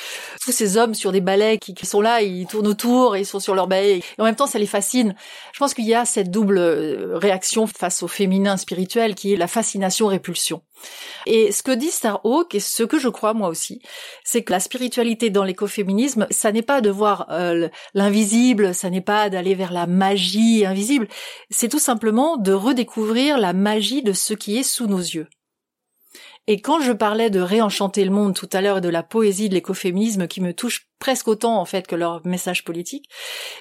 tous ces hommes sur des balais qui, qui, sont là, ils tournent autour, et ils sont sur leur balai et en même temps ça les fascine. Je pense qu'il y a cette double euh, réaction face au féminin spirituel qui est la fascination répulsion. Et ce que dit Starhawk et ce que je crois moi aussi, c'est que la spiritualité dans l'écoféminisme, ça n'est pas de voir euh, l'invisible, ça n'est pas d'aller vers la magie invisible, c'est tout simplement de redécouvrir la magie de ce qui est sous nos yeux. Et quand je parlais de réenchanter le monde tout à l'heure et de la poésie de l'écoféminisme qui me touche presque autant en fait que leur message politique,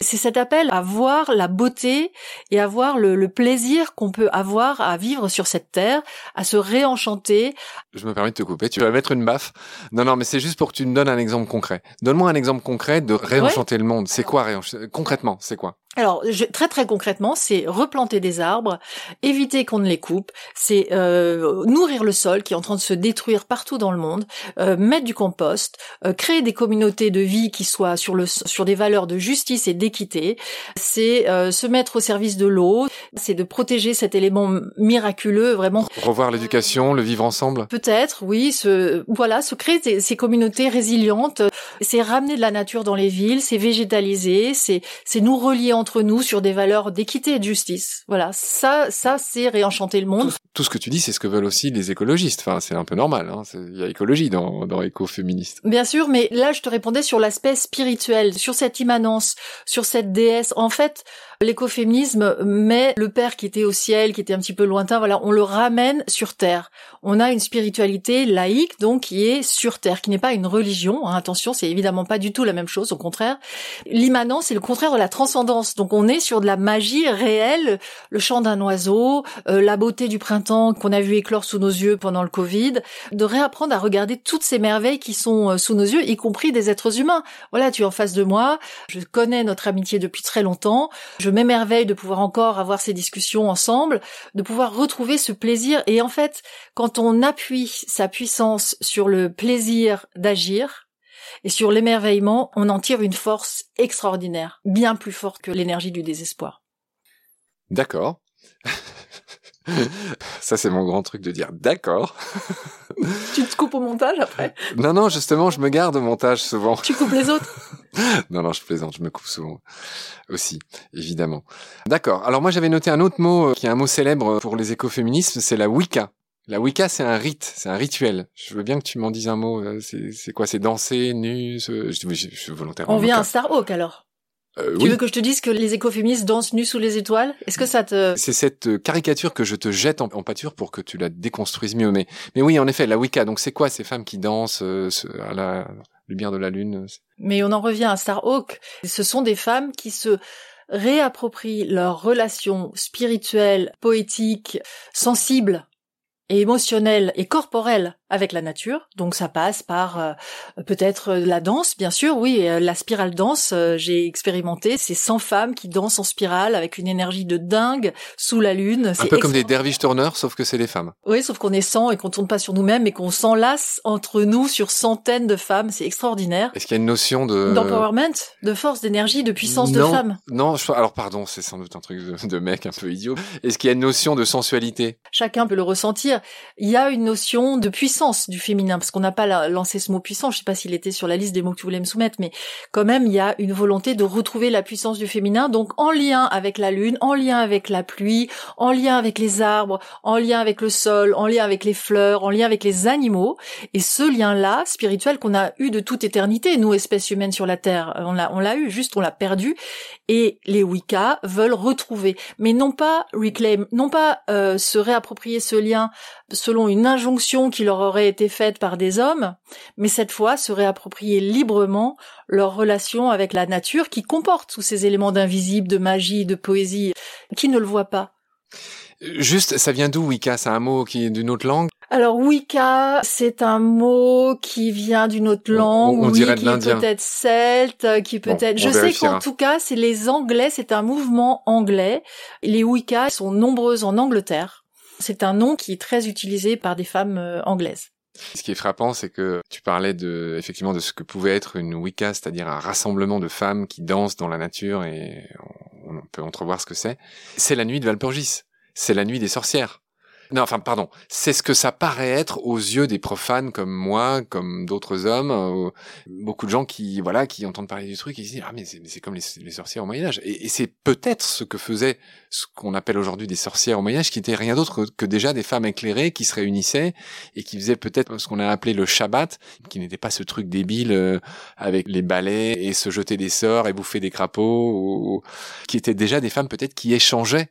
c'est cet appel à voir la beauté et à voir le, plaisir qu'on peut avoir à vivre sur cette terre, à se réenchanter. Je me permets de te couper, tu vas mettre une baffe. Non, non, mais c'est juste pour que tu me donnes un exemple concret. Donne-moi un exemple concret de réenchanter le monde. C'est quoi réenchanter Concrètement, c'est quoi? Alors, très très concrètement, c'est replanter des arbres, éviter qu'on ne les coupe, c'est euh, nourrir le sol qui est en train de se détruire partout dans le monde, euh, mettre du compost, euh, créer des communautés de vie qui soient sur le sur des valeurs de justice et d'équité, c'est se mettre au service de l'eau, c'est de protéger cet élément miraculeux vraiment. Revoir l'éducation, le vivre ensemble. Peut-être, oui, ce voilà, se créer ces, ces communautés résilientes, c'est ramener de la nature dans les villes, c'est végétaliser, c'est c'est nous relier entre nous sur des valeurs d'équité et de justice. Voilà, ça, ça, c'est réenchanter le monde. Tout, ce que tu dis, c'est ce que veulent aussi les écologistes. Enfin, c'est un peu normal. Hein. Il y a écologie dans, dans écoféministe. Bien sûr, mais là, je te répondais sur l'aspect spirituel, sur cette immanence, sur cette déesse. En fait, l'écoféminisme met le père qui était au ciel, qui était un petit peu lointain, voilà, on le ramène sur terre. On a une spiritualité laïque, donc, qui est sur terre, qui n'est pas une religion. Hein. Attention, c'est évidemment pas du tout la même chose, au contraire. L'immanence, c'est le contraire de la transcendance. Donc, on est sur de la magie réelle, le chant d'un oiseau, euh, la beauté du printemps qu'on a vu éclore sous nos yeux pendant le Covid, de réapprendre à regarder toutes ces merveilles qui sont euh, sous nos yeux, y compris des êtres humains. Voilà, tu es en face de moi, je connais notre amitié depuis très longtemps, m'émerveille de pouvoir encore avoir ces discussions ensemble, de pouvoir retrouver ce plaisir. Et en fait, quand on appuie sa puissance sur le plaisir d'agir, et sur l'émerveillement, on en tire une force extraordinaire, bien plus forte que l'énergie du désespoir. D'accord. Ça, c'est mon grand truc de dire d'accord. tu te coupes au montage après? Non, non, justement, je me garde au montage souvent. Tu coupes les autres? Non, non, je plaisante, je me coupe souvent aussi, évidemment. D'accord. Alors moi, j'avais noté un autre mot euh, qui est un mot célèbre pour les écoféministes, c'est la Wicca. La Wicca, c'est un rite, c'est un rituel. Je veux bien que tu m'en dises un mot. Euh, c'est quoi? C'est danser, nu je, je, suis volontairement. On vient à Starhawk alors euh, tu veux que je te dise que les écoféministes dansent nus sous les étoiles? Est-ce que ça te... C'est cette euh, caricature que je te jette en, pâture pour que tu la déconstruises mieux. Mais, mais oui, en effet, la Wicca, donc c'est quoi ces femmes qui dansent euh, à la lumière de la lune? Mais on en revient à Starhawk. Ce sont des femmes qui se réapproprient leurs relations spirituelles, poétiques, sensibles et émotionnelles et corporelles avec la nature. Donc ça passe par euh, peut-être la danse, bien sûr, oui, euh, la spirale danse, euh, j'ai expérimenté, c'est 100 femmes qui dansent en spirale avec une énergie de dingue sous la lune. Un peu comme des dervish turners, sauf que c'est des femmes. Oui, sauf qu'on est 100 et qu'on tourne pas sur nous-mêmes et qu'on s'enlace entre nous sur centaines de femmes, c'est extraordinaire. Est-ce qu'il y a une notion de... D'empowerment, de force, d'énergie, de puissance de femme Non, je... alors pardon, c'est sans doute un truc de, de mec un peu idiot. Est-ce qu'il y a une notion de sensualité? Chacun peut le ressentir. Il y a une notion de puissance puissance du féminin, parce qu'on n'a pas lancé ce mot puissant, je sais pas s'il était sur la liste des mots que tu voulais me soumettre, mais quand même, il y a une volonté de retrouver la puissance du féminin, donc en lien avec la lune, en lien avec la pluie, en lien avec les arbres, en lien avec le sol, en lien avec les fleurs, en lien avec les animaux, et ce lien-là, spirituel, qu'on a eu de toute éternité, nous, espèces humaines sur la Terre, on l'a, on l'a eu, juste on l'a perdu, et les Wicca veulent retrouver, mais non pas reclaim, non pas euh, se réapproprier ce lien selon une injonction qui leur aurait été faite par des hommes, mais cette fois se réapproprier librement leur relation avec la nature qui comporte tous ces éléments d'invisible, de magie, de poésie, qui ne le voit pas. Juste, ça vient d'où Wicca? C'est un mot qui est d'une autre langue? Alors Wicca, c'est un mot qui vient d'une autre langue, on, dirait qui peut être celte, qui peut être. Je sais qu'en tout cas, c'est les Anglais, c'est un mouvement anglais. Les Wicca sont nombreuses en Angleterre. C'est un nom qui est très utilisé par des femmes euh, anglaises. Ce qui est frappant, c'est que tu parlais de, effectivement, de ce que pouvait être une Wicca, c'est-à-dire un rassemblement de femmes qui dansent dans la nature et on peut entrevoir ce que c'est. C'est la nuit de Valpurgis. C'est la nuit des sorcières. Non, enfin, pardon. C'est ce que ça paraît être aux yeux des profanes comme moi, comme d'autres hommes. Euh, beaucoup de gens qui, voilà, qui entendent parler du truc et se disent ah mais c'est comme les, les, sorcières au Moyen Âge. Et, c'est peut-être ce que faisaient ce qu'on appelle aujourd'hui des sorcières au Moyen Âge, qui étaient rien d'autre que, déjà des femmes éclairées qui se réunissaient et qui faisaient peut-être ce qu'on a appelé le Shabbat, qui n'était pas ce truc débile euh, avec les balais et se jeter des sorts et bouffer des crapauds, ou, qui étaient déjà des femmes peut-être qui échangeaient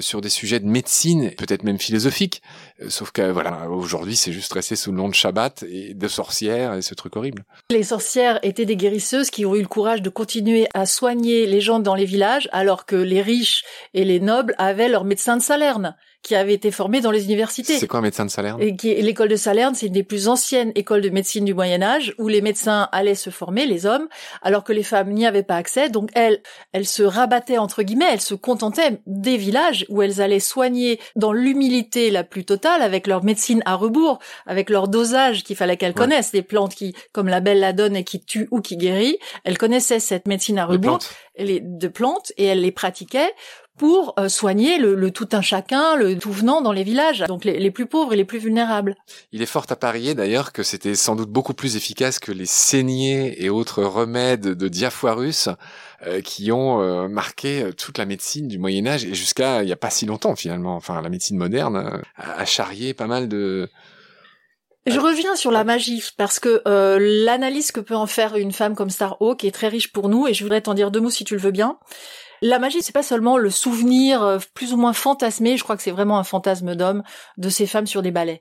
sur des sujets de médecine, peut-être même philosophiques. Euh, sauf que voilà, aujourd'hui, c'est juste resté sous le nom de Shabbat et de sorcières et ce truc horrible. Les sorcières étaient des guérisseuses qui ont eu le courage de continuer à soigner les gens dans les villages, alors que les riches et les nobles avaient leurs médecins de Salerne qui avait été formé dans les universités. C'est quoi un médecin de Salerne? Et qui l'école de Salerne, c'est une des plus anciennes écoles de médecine du Moyen Âge où les médecins allaient se former, les hommes, alors que les femmes n'y avaient pas accès. Donc elles, elles se rabattaient entre guillemets, elles se contentaient des villages où elles allaient soigner dans l'humilité la plus totale avec leur médecine à rebours, avec leur dosage qu'il fallait qu'elles connaissent, des plantes qui, comme la belle la donne et qui tue ou qui guérit. Elles connaissaient cette médecine à rebours, les, de plantes, et elles les pratiquaient pour euh, soigner le, tout un chacun, le tout venant dans les villages, donc les, plus pauvres et les plus vulnérables. Il est fort à parier d'ailleurs que c'était sans doute beaucoup plus efficace que les saignées et autres remèdes de Diafoirus euh, qui ont euh, marqué toute la médecine du Moyen Âge et jusqu'à il n'y a pas si longtemps finalement. Enfin, la médecine moderne a charrié pas mal de je reviens sur la magie parce que l'analyse que peut en faire une femme comme Starhawk est très riche pour nous et je voudrais t'en dire deux mots si tu le veux bien. La magie, c'est pas seulement le souvenir euh, plus ou moins fantasmé, je crois que c'est vraiment un fantasme d'homme de ces femmes sur des balais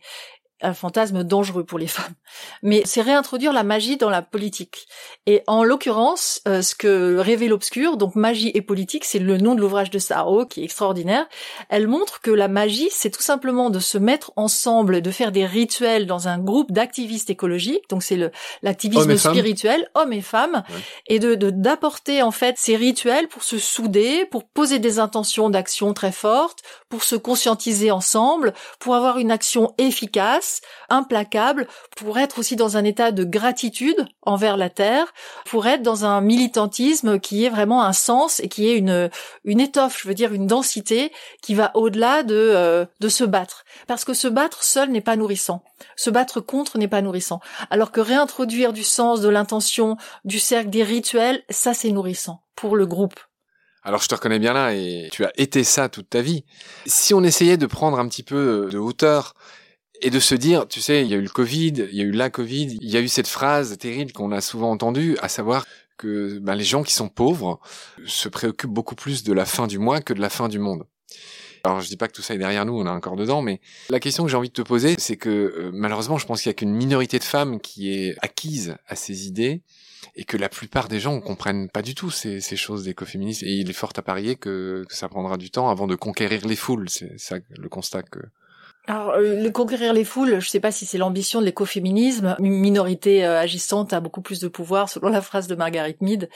un fantasme dangereux pour les femmes. Mais c'est réintroduire la magie dans la politique. Et en l'occurrence, euh, ce que révèle l'obscur, donc magie et politique, c'est le nom de l'ouvrage de Saro qui est extraordinaire. Elle montre que la magie, c'est tout simplement de se mettre ensemble, de faire des rituels dans un groupe d'activistes écologiques. Donc c'est le l'activisme spirituel, hommes et femmes, et de d'apporter en fait ces rituels pour se souder, pour poser des intentions d'action très fortes, pour se conscientiser ensemble, pour avoir une action efficace implacable, pour être aussi dans un état de gratitude envers la terre, pour être dans un militantisme qui est vraiment un sens et qui est une une étoffe, je veux dire une densité qui va au-delà de euh, de se battre, parce que se battre seul n'est pas nourrissant. Se battre contre n'est pas nourrissant, alors que réintroduire du sens, de l'intention, du cercle, des rituels, ça c'est nourrissant pour le groupe. Alors je te reconnais bien là et tu as été ça toute ta vie. Si on essayait de prendre un petit peu de hauteur et de se dire, tu sais, il y a eu le Covid, il y a eu la Covid, il y a eu cette phrase terrible qu'on a souvent entendue, à savoir que ben, les gens qui sont pauvres se préoccupent beaucoup plus de la fin du mois que de la fin du monde. Alors je dis pas que tout ça est derrière nous, on est encore dedans, mais la question que j'ai envie de te poser, c'est que euh, malheureusement, je pense qu'il y a qu'une minorité de femmes qui est acquise à ces idées et que la plupart des gens ne comprennent pas du tout ces, ces choses d'écoféminisme. Et il est fort à parier que, que ça prendra du temps avant de conquérir les foules. C'est ça le constat que alors, euh, le conquérir les foules, je sais pas si c'est l'ambition de l'écoféminisme. Une minorité euh, agissante a beaucoup plus de pouvoir, selon la phrase de Margaret Mead,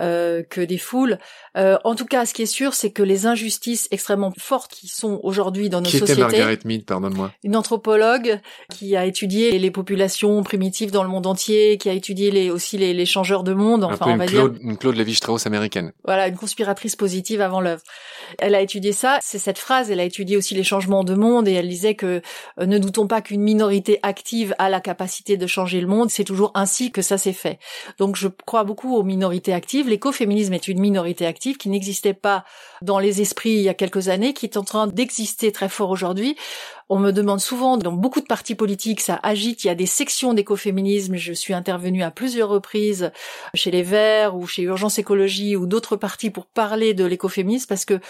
euh, que des foules. Euh, en tout cas, ce qui est sûr, c'est que les injustices extrêmement fortes qui sont aujourd'hui dans nos qui sociétés. Qui était Margaret Mead, pardonne-moi Une anthropologue qui a étudié les populations primitives dans le monde entier, qui a étudié les, aussi les, les changeurs de monde. Enfin, Un peu on va Claude, dire. Une Claude Lévi-Strauss américaine. Voilà, une conspiratrice positive avant l'œuvre. Elle a étudié ça. C'est cette phrase. Elle a étudié aussi les changements de monde et elle disait que euh, ne doutons pas qu'une minorité active a la capacité de changer le monde. C'est toujours ainsi que ça s'est fait. Donc je crois beaucoup aux minorités actives. L'écoféminisme est une minorité active qui n'existait pas dans les esprits il y a quelques années, qui est en train d'exister très fort aujourd'hui. On me demande souvent, dans beaucoup de partis politiques, ça agite, il y a des sections d'écoféminisme. Je suis intervenue à plusieurs reprises chez les Verts ou chez Urgence Écologie ou d'autres partis pour parler de l'écoféminisme parce que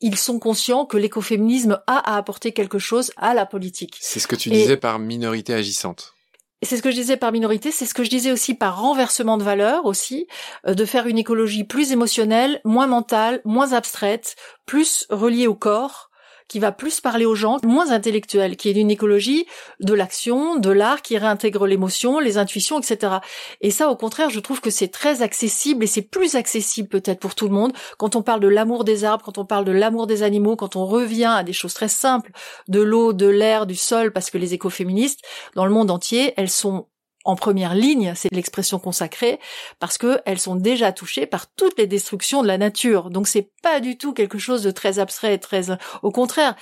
ils sont conscients que l'écoféminisme a à apporter quelque chose à la politique. C'est ce que tu disais par minorité agissante. C'est ce que je disais par minorité, c'est ce que je disais aussi par renversement de valeur aussi, euh, de faire une écologie plus émotionnelle, moins mentale, moins abstraite, plus reliée au corps, qui va plus parler aux gens, moins intellectuels, qui est une écologie de l'action, de l'art, qui réintègre l'émotion, les intuitions, etc. Et ça, au contraire, je trouve que c'est très accessible et c'est plus accessible peut-être pour tout le monde quand on parle de l'amour des arbres, quand on parle de l'amour des animaux, quand on revient à des choses très simples, de l'eau, de l'air, du sol, parce que les écoféministes, dans le monde entier, elles sont en première ligne, c'est l'expression consacrée, parce que elles sont déjà touchées par toutes les destructions de la nature. Donc c'est pas du tout quelque chose de très abstrait, très, au contraire,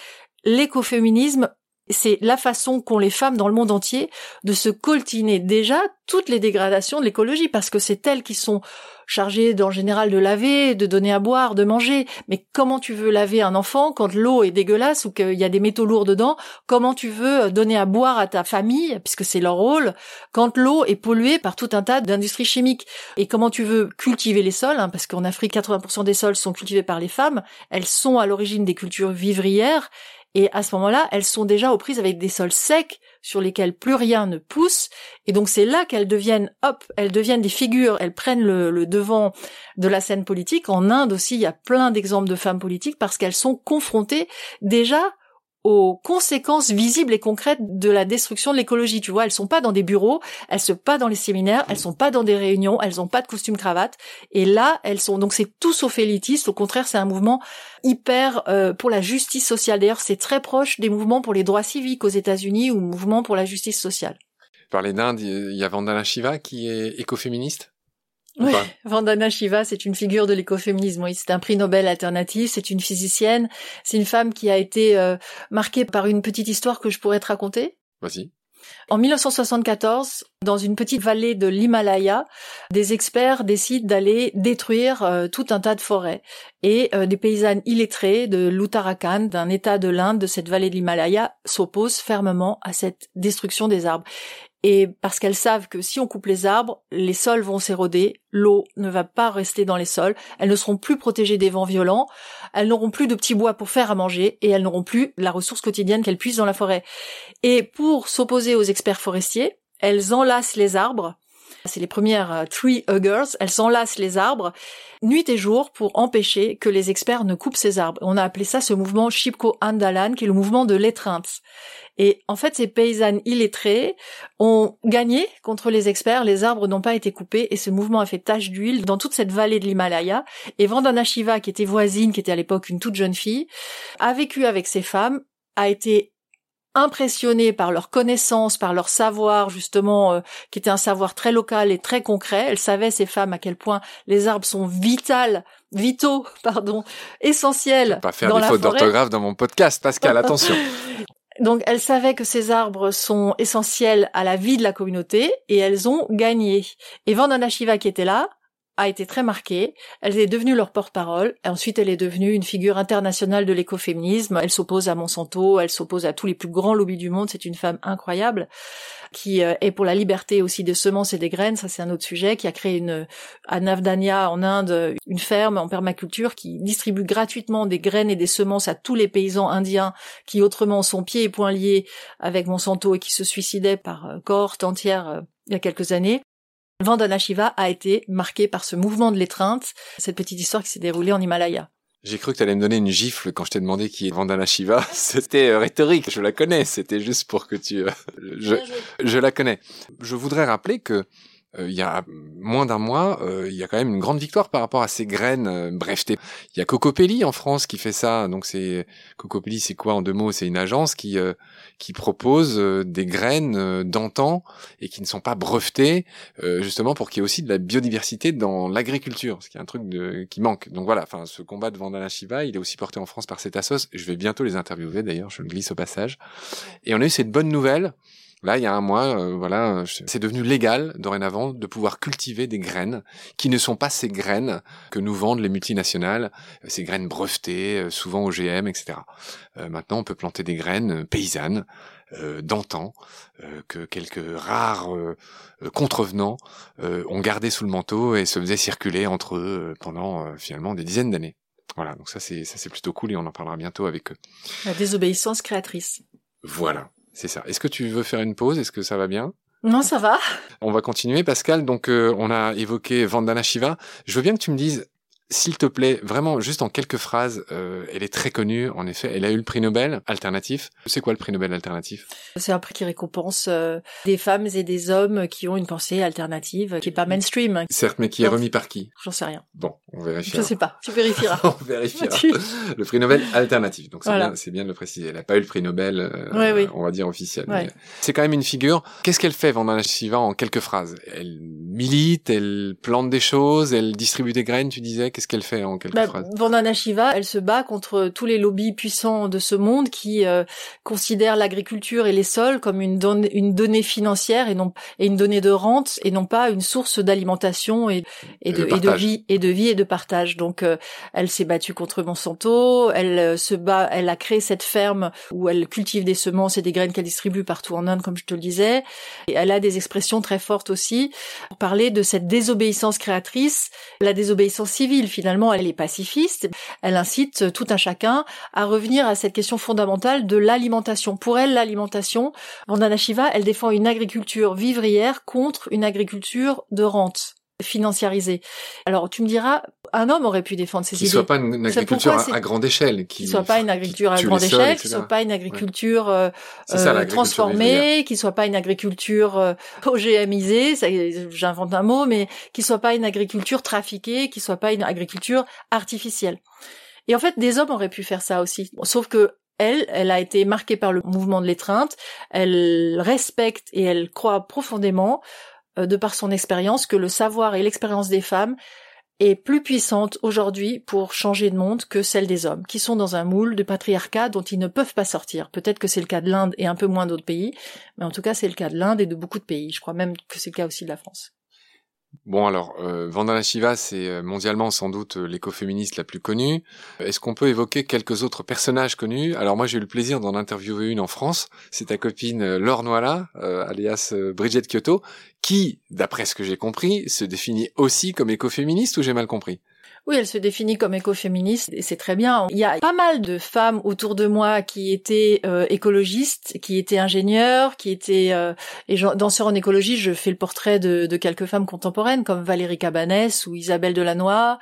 l'écoféminisme c'est la façon qu'ont les femmes dans le monde entier de se coltiner déjà toutes les dégradations de l'écologie, parce que c'est elles qui sont chargées en général de laver, de donner à boire, de manger. Mais comment tu veux laver un enfant quand l'eau est dégueulasse ou qu'il y a des métaux lourds dedans? Comment tu veux donner à boire à ta famille, puisque c'est leur rôle, quand l'eau est polluée par tout un tas d'industries chimiques? Et comment tu veux cultiver les sols hein, Parce qu'en Afrique, 80% des sols sont cultivés par les femmes. Elles sont à l'origine des cultures vivrières et à ce moment-là, elles sont déjà aux prises avec des sols secs sur lesquels plus rien ne pousse. Et donc c'est là qu'elles deviennent, hop, elles deviennent des figures, elles prennent le, le, devant de la scène politique. En Inde aussi, il y a plein d'exemples de femmes politiques parce qu'elles sont confrontées déjà aux conséquences visibles et concrètes de la destruction de l'écologie. Tu vois, elles sont pas dans des bureaux, elles sont pas dans les séminaires, elles sont pas dans des réunions, elles ont pas de costume cravate. Et là, elles sont donc c'est tout sauf élitiste. Au contraire, c'est un mouvement hyper euh, pour la justice sociale. D'ailleurs, c'est très proche des mouvements pour les droits civiques aux États-Unis ou mouvements pour la justice sociale. Parler d'Inde, il y a Vandana Shiva qui est écoféministe? Oui, Vandana Shiva, c'est une figure de l'écoféminisme. Oui, c'est un prix Nobel alternatif. C'est une physicienne. C'est une femme qui a été euh, marquée par une petite histoire que je pourrais te raconter. Vas-y. En 1974, dans une petite vallée de l'Himalaya, des experts décident d'aller détruire euh, tout un tas de forêts. Et euh, des paysannes illettrées de l'Uttarakhand, d'un état de l'Inde, de cette vallée de l'Himalaya, s'opposent fermement à cette destruction des arbres et parce qu'elles savent que si on coupe les arbres, les sols vont s'éroder, l'eau ne va pas rester dans les sols, elles ne seront plus protégées des vents violents, elles n'auront plus de petits bois pour faire à manger et elles n'auront plus la ressource quotidienne qu'elles puissent dans la forêt. Et pour s'opposer aux experts forestiers, elles enlacent les arbres. C'est les premières euh, tree huggers. Elles enlacent les arbres nuit et jour pour empêcher que les experts ne coupent ces arbres. On a appelé ça ce mouvement Shipko Andalan, qui est le mouvement de l'étreinte. Et en fait, ces paysannes illettrées ont gagné contre les experts, les arbres n'ont pas été coupés et ce mouvement a fait tache d'huile dans toute cette vallée de l'Himalaya. Et Vandana Shiva, qui était voisine, qui était à l'époque une toute jeune fille, a vécu avec ces femmes, a été impressionnée par leur connaissance, par leur savoir justement, euh, qui était un savoir très local et très concret. Elle savait ces femmes à quel point les arbres sont vitales, vitaux, pardon, essentiels. Pas faire des fautes d'orthographe dans mon podcast, Pascal. Attention. Donc elles savaient que ces arbres sont essentiels à la vie de la communauté et elles ont gagné. Et Vandana Shiva qui était là a été très marquée. Elle est devenue leur porte-parole. Ensuite, elle est devenue une figure internationale de l'écoféminisme. Elle s'oppose à Monsanto, elle s'oppose à tous les plus grands lobbies du monde. C'est une femme incroyable qui euh, est pour la liberté aussi des semences et des graines, ça c'est un autre sujet, qui a créé une, à Navdanya en Inde une ferme en permaculture qui distribue gratuitement des graines et des semences à tous les paysans indiens qui autrement sont pieds et poings liés avec Monsanto et qui se suicidaient par euh, cohorte entière euh, il y a quelques années. Vandana Shiva a été marqué par ce mouvement de l'étreinte, cette petite histoire qui s'est déroulée en Himalaya. J'ai cru que tu allais me donner une gifle quand je t'ai demandé qui est Vandana Shiva. C'était euh, rhétorique, je la connais. C'était juste pour que tu... Euh, je, je la connais. Je voudrais rappeler que il y a moins d'un mois, euh, il y a quand même une grande victoire par rapport à ces graines euh, brevetées. Il y a Cocopelli en France qui fait ça. Donc c'est Cocopelli, c'est quoi en deux mots? C'est une agence qui euh, qui propose des graines d'antan et qui ne sont pas brevetées, justement pour qu'il y ait aussi de la biodiversité dans l'agriculture, ce qui est un truc de, qui manque. Donc voilà, enfin ce combat de Vandana Shiva, il est aussi porté en France par cet assos. Je vais bientôt les interviewer d'ailleurs, je le glisse au passage. Et on a eu cette bonne nouvelle Là, il y a un mois, euh, voilà, c'est devenu légal dorénavant de pouvoir cultiver des graines qui ne sont pas ces graines que nous vendent les multinationales, euh, ces graines brevetées, euh, souvent OGM, etc. maintenant, on peut planter des graines paysannes d'antan que quelques rares contrevenants ont gardé sous le manteau et se faisaient circuler entre eux pendant finalement des dizaines d'années. Voilà, donc ça c'est ça c'est plutôt cool et on en parlera bientôt avec eux. La désobéissance créatrice. Voilà. C'est ça. Est-ce que tu veux faire une pause? Est-ce que ça va bien? Non, ça va. On va continuer, Pascal. Donc, euh, on a évoqué Vandana Shiva. Je veux bien que tu me dises s'il te plaît, vraiment, juste en quelques phrases, euh, elle est très connue, en effet. Elle a eu le prix Nobel alternatif. C'est quoi le prix Nobel alternatif? C'est un prix qui récompense euh, des femmes et des hommes qui ont une pensée alternative, qui est pas mainstream. Certes, mais qui est remis par qui? J'en sais rien. Bon, on vérifiera. Je sais pas, tu vérifieras. on vérifiera. le prix Nobel alternatif. Donc c'est bien, de le préciser. Elle n'a pas eu le prix Nobel, euh, on va dire officiel. C'est quand même une figure. Qu'est-ce qu'elle fait, Vandana Shiva, en quelques phrases? Elle milite, elle plante des choses, elle distribue des graines, tu disais? Qu'est-ce qu'elle fait en quelques bah, phrases Vandana Shiva, elle se bat contre tous les lobbies puissants de ce monde qui euh, considèrent l'agriculture et les sols comme une, une donnée financière et non et une donnée de rente et non pas une source d'alimentation et, et, de, et, de, vie et de vie et de partage. Donc euh, elle s'est battue contre Monsanto, elle euh, se bat, elle a créé cette ferme où elle cultive des semences et des graines qu'elle distribue partout en Inde, comme je te le disais. Et elle a des expressions très fortes aussi pour parler de cette désobéissance créatrice, la désobéissance civile finalement elle est pacifiste. Elle incite tout un chacun à revenir à cette question fondamentale de l'alimentation. Pour elle, l'alimentation, Vandana Shiva, elle défend une agriculture vivrière contre une agriculture de rente financiarisée. Alors tu me diras, un homme aurait pu défendre ces idées. Qui soit pas une agriculture à, grande échelle, qui, soit pas une agriculture à grande échelle, qui soit pas une agriculture euh, euh transformée, qui soit pas une agriculture euh, OGMisée, j'invente un mot, mais qui soit pas une agriculture trafiquée, qui soit pas une agriculture artificielle. Et en fait, des hommes auraient pu faire ça aussi, sauf que elle, elle a été marquée par le mouvement de l'étreinte, elle respecte et elle croit profondément de par son expérience, que le savoir et l'expérience des femmes est plus puissante aujourd'hui pour changer de monde que celle des hommes, qui sont dans un moule de patriarcat dont ils ne peuvent pas sortir. Peut-être que c'est le cas de l'Inde et un peu moins d'autres pays, mais en tout cas c'est le cas de l'Inde et de beaucoup de pays. Je crois même que c'est le cas aussi de la France. Bon alors, euh, Vandana Shiva, c'est euh, mondialement sans doute euh, l'écoféministe la plus connue. Est-ce qu'on peut évoquer quelques autres personnages connus? Alors moi j'ai eu le plaisir d'en interviewer une en France, c'est ta copine euh, Laure Noala, alias Bridget Kyoto, qui, d'après ce que j'ai compris, se définit aussi comme écoféministe ou j'ai mal compris? Oui, elle se définit comme écoféministe et c'est très bien. Il y a pas mal de femmes autour de moi qui étaient euh, écologistes, qui étaient ingénieurs, qui étaient euh, et danseurs en écologie. Je fais le portrait de, de, quelques femmes contemporaines comme Valérie Cabanès ou Isabelle Delannoy,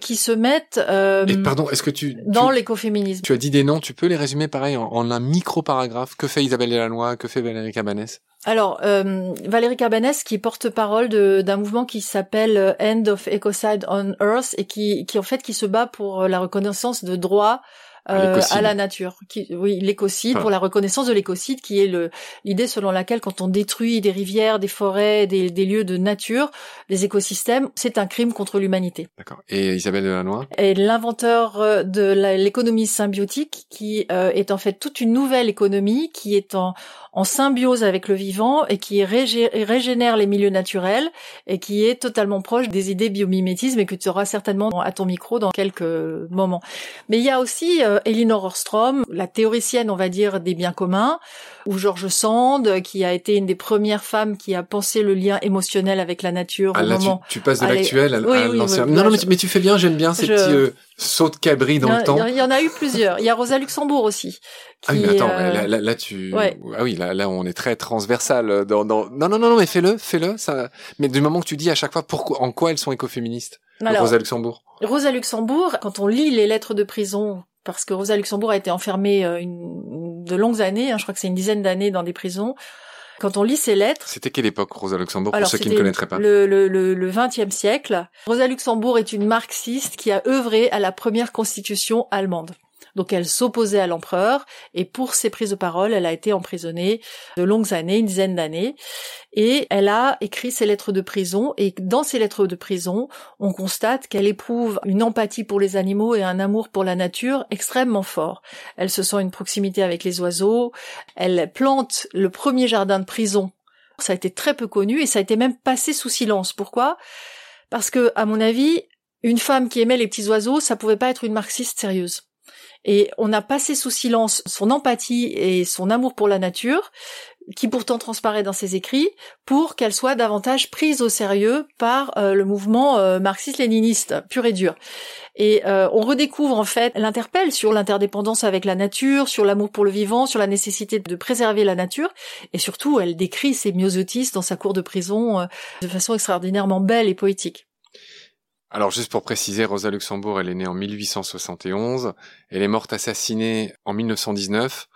qui se mettent. Euh, et pardon, est-ce que tu dans l'écoféminisme Tu as dit des noms. Tu peux les résumer pareil en, en un micro paragraphe. Que fait Isabelle Delannoy? Que fait Valérie Cabanès? Alors, euh, Valérie Cabanès, qui porte-parole d'un mouvement qui s'appelle euh, End of Ecocide on Earth et qui, qui en fait qui se bat pour la reconnaissance de droits euh, à la nature. Qui, oui, l'écocide pour la reconnaissance de l'écocide, qui est le l'idée selon laquelle quand on détruit des rivières, des forêts, des, des lieux de nature, des écosystèmes, c'est un crime contre l'humanité. D'accord. Et Isabelle Delannoy? Et l'inventeur euh, de l'économie symbiotique, qui euh, est en fait toute une nouvelle économie qui est en en symbiose avec le vivant et qui régénère les milieux naturels et qui est totalement proche des idées biomimétisme et que tu auras certainement à ton micro dans quelques moments. Mais il y a aussi euh, Elinor Ostrom, la théoricienne, on va dire, des biens communs, ou George Sand, qui a été une des premières femmes qui a pensé le lien émotionnel avec la nature ah, au moment. Tu, passes de l'actuel à, l'ancien. non, non, mais tu, fais bien, j'aime bien ces petits euh, sauts de cabri dans le temps. Il y en a eu plusieurs. Il y a Rosa Luxembourg aussi. ah oui, mais attends, euh, là, là, tu, ah oui, là, là, on est très transversal dans, dans, non, non, non, non, mais fais-le, fais-le, ça, mais du moment que tu dis à chaque fois pourquoi, en quoi elles sont écoféministes. Rosa Luxembourg. Rosa Luxembourg, quand on lit les lettres de prison parce que Rosa Luxembourg a été enfermée euh, une, de longues années, hein, je crois que c'est une dizaine d'années dans des prisons. Quand on lit ses lettres, C'était quelle époque, Rosa Luxembourg, pour ceux qui ne connaîtraient pas le, le, le, le 20e siècle. Rosa Luxembourg est une marxiste qui a œuvré à la première constitution allemande. Donc elle s'opposait à l'empereur et pour ses prises de parole, elle a été emprisonnée de longues années, une dizaine d'années. Et elle a écrit ses lettres de prison et dans ces lettres de prison, on constate qu'elle éprouve une empathie pour les animaux et un amour pour la nature extrêmement fort. Elle se sent une proximité avec les oiseaux, elle plante le premier jardin de prison ça a été très peu connu et ça a été même passé sous silence. Pourquoi? Parce que, à mon avis, une femme qui aimait les petits oiseaux, ça pouvait pas être une marxiste sérieuse. Et on a passé sous silence son empathie et son amour pour la nature, qui pourtant transparaît dans ses écrits, pour qu'elle soit davantage prise au sérieux par euh, le mouvement euh, marxiste-léniniste pur et dur. Et euh, on redécouvre en fait, elle interpelle sur l'interdépendance avec la nature, sur l'amour pour le vivant, sur la nécessité de préserver la nature, et surtout elle décrit ses myosotis dans sa cour de prison de façon extraordinairement belle et poétique. Alors juste pour préciser, Rosa Luxembourg, elle est née en 1871, elle est morte assassinée en 1919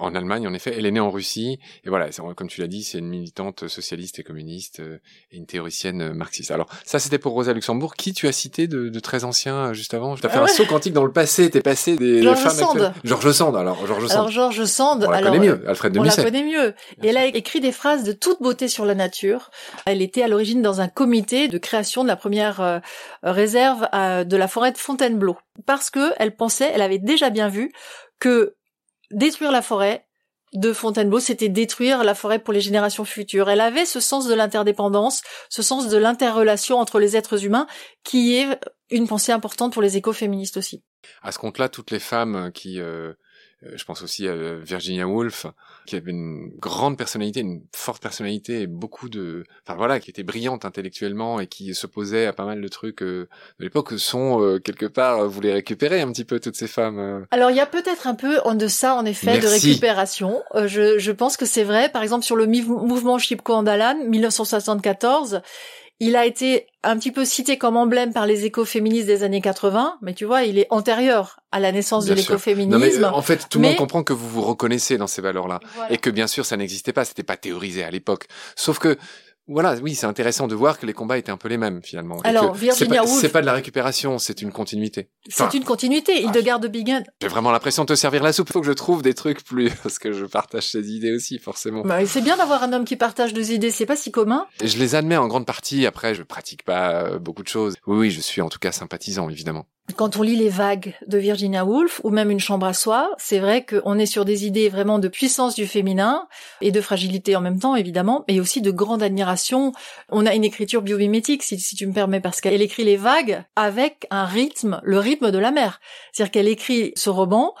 en Allemagne, en effet. Elle est née en Russie. Et voilà, comme tu l'as dit, c'est une militante socialiste et communiste euh, et une théoricienne euh, marxiste. Alors, ça, c'était pour Rosa Luxembourg. Qui tu as cité de, de très ancien euh, juste avant? Tu as fait un saut quantique dans le passé. T'es passé des, Georges des femmes Sand. Georges Sand. Alors, Georges Sand. Alors Georges Sand, on la alors, connaît mieux. Alfred de on la Musset. connaît mieux. Et elle a écrit des phrases de toute beauté sur la nature. Elle était à l'origine dans un comité de création de la première euh, réserve euh, de la forêt de Fontainebleau. Parce que elle pensait, elle avait déjà bien vu que détruire la forêt de Fontainebleau, c'était détruire la forêt pour les générations futures. Elle avait ce sens de l'interdépendance, ce sens de l'interrelation entre les êtres humains, qui est une pensée importante pour les écoféministes aussi. À ce compte-là, toutes les femmes qui, euh, euh, je pense aussi à euh, Virginia Woolf, qui avait une grande personnalité, une forte personnalité et beaucoup de, enfin voilà, qui était brillante intellectuellement et qui s'opposait à pas mal de trucs euh, de l'époque, sont euh, quelque part, euh, vous les récupérez un petit peu toutes ces femmes. euh. Alors il y a peut-être un peu en deçà en effet de récupération. Euh, je, je pense que c'est vrai. Par exemple sur le mouvement Chipko Andalan 1974, il a été un petit peu cité comme emblème par les écoféministes des années 80, mais tu vois, il est antérieur à la naissance Bien de l'écoféminisme. euh, en fait, tout le monde comprend que vous vous reconnaissez dans ces valeurs-là. Voilà. et que bien sûr ça n'existait pas, c'était pas théorisé à l'époque. Sauf que voilà, oui, c'est intéressant de voir que les combats étaient un peu les mêmes finalement. Alors, Virginia Woolf- c'est pas de la récupération, c'est une continuité. Enfin, C'est une continuité. Hildegard de Bingen, J'ai vraiment l'impression de te servir la soupe. Faut que je trouve des trucs plus parce que je partage ces idées aussi forcément. bah, c'est bien d'avoir un homme qui partage deux idées. C'est pas si commun. Je les admets en grande partie. Après, je pratique pas euh, beaucoup de choses. Oui, oui, je suis en tout cas sympathisant évidemment. Quand on lit les vagues de Virginia Woolf ou même une chambre à soi, c'est vrai qu'on est sur des idées vraiment de puissance du féminin et de fragilité en même temps, évidemment, mais aussi de grande admiration. On a une écriture biomimétique, si, si tu me permets, parce qu'elle écrit les vagues avec un rythme, le rythme de la mer. C'est-à-dire qu'elle écrit ce roman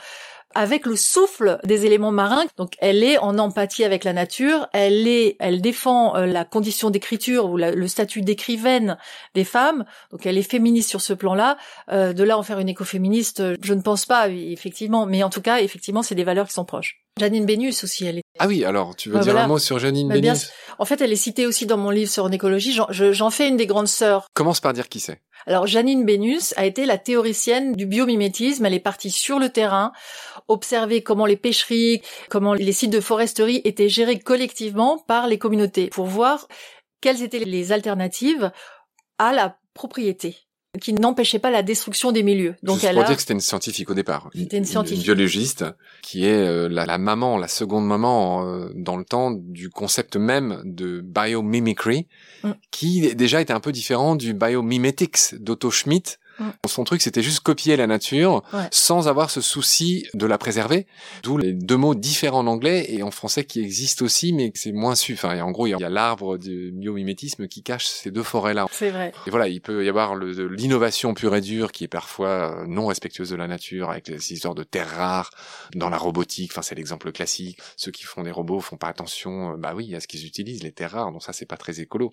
avec le souffle des éléments marins. Donc elle est en empathie avec la nature, elle est, elle défend euh, la condition d'écriture ou le statut d'écrivaine des femmes. Donc elle est féministe sur ce plan-là. Euh, de là en faire une écoféministe, euh, je ne pense pas effectivement, mais en tout cas effectivement c'est des valeurs qui sont proches. Janine Bénus aussi, elle est. Ah oui, alors tu veux Bah, dire voilà. un mot sur Janine Bah, bien En fait, elle est citée aussi dans mon livre sur en écologie. J'en je- j'en fais une des grandes sœurs Commence par dire qui c'est. alors Janine Bénus a été la théoricienne du biomimétisme. Elle est partie sur le terrain, observer comment les pêcheries, comment les sites de foresterie étaient gérés collectivement par les communautés pour voir quelles étaient les alternatives à la propriété qui n'empêchait pas la destruction des milieux. Donc Juste elle pour a dire que c'était une scientifique au départ. C'était une scientifique. biologiste qui est euh, la, la maman, la seconde maman euh, dans le temps du concept même de biomimicry, Mm. qui déjà était un peu différent du biomimetics d'Otto Schmidt. Son truc, c'était juste copier la nature Ouais. sans avoir ce souci de la préserver. D'où les deux mots différents en anglais et en français qui existent aussi, mais c'est moins su. Enfin, en gros, il y a- l'arbre du biomimétisme qui cache ces deux forêts-là. c'est vrai. Et voilà, il peut y avoir l'innovation pure et dure qui est parfois euh, non respectueuse de la nature, avec les histoires de terres rares dans la robotique. Enfin, c'est l'exemple classique. Ceux qui font des robots font pas attention, euh, bah oui, à ce qu'ils utilisent, les terres rares. Donc ça, c'est pas très écolo.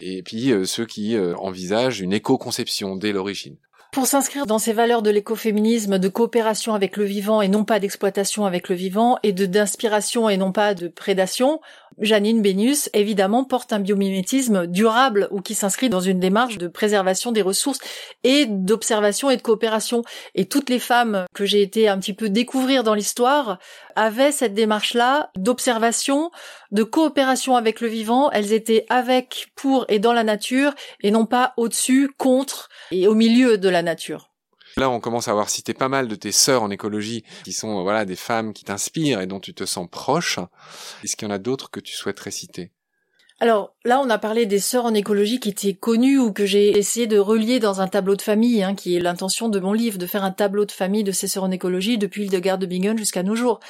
Et puis euh, ceux qui euh, envisagent une éco-conception dès l'origine. Pour s'inscrire dans ces valeurs de l'écoféminisme, de coopération avec le vivant et non pas d'exploitation avec le vivant, et de d'inspiration et non pas de prédation, Janine Bénus, évidemment, porte un biomimétisme durable ou qui s'inscrit dans une démarche de préservation des ressources et d'observation et de coopération. Et toutes les femmes que j'ai été un petit peu découvrir dans l'histoire avaient cette démarche-là d'observation, de coopération avec le vivant. Elles étaient avec, pour et dans la nature et non pas au-dessus, contre et au milieu de la nature. Là, on commence à avoir cité pas mal de tes sœurs en écologie, qui sont voilà des femmes qui t'inspirent et dont tu te sens proche. Est-ce qu'il y en a d'autres que tu souhaiterais citer? Alors là, on a parlé des sœurs en écologie qui étaient connues ou que j'ai essayé de relier dans un tableau de famille, hein, qui est l'intention de mon livre, de faire un tableau de famille de ces sœurs en écologie depuis Hildegard de Bingen jusqu'à nos jours.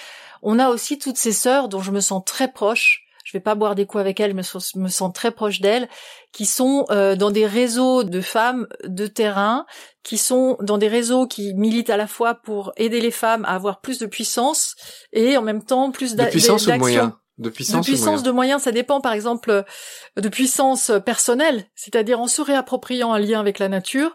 On a aussi toutes ces sœurs dont je me sens très proche, je vais pas boire des coups avec elles, mais je me sens très proche d'elles, qui sont euh, dans des réseaux de femmes de terrain, qui sont dans des réseaux qui militent à la fois pour aider les femmes à avoir plus de puissance et en même temps plus de puissance ou de moyens? De puissance, de, puissance de moyens, ça dépend par exemple de puissance personnelle, c'est-à-dire en se réappropriant un lien avec la nature,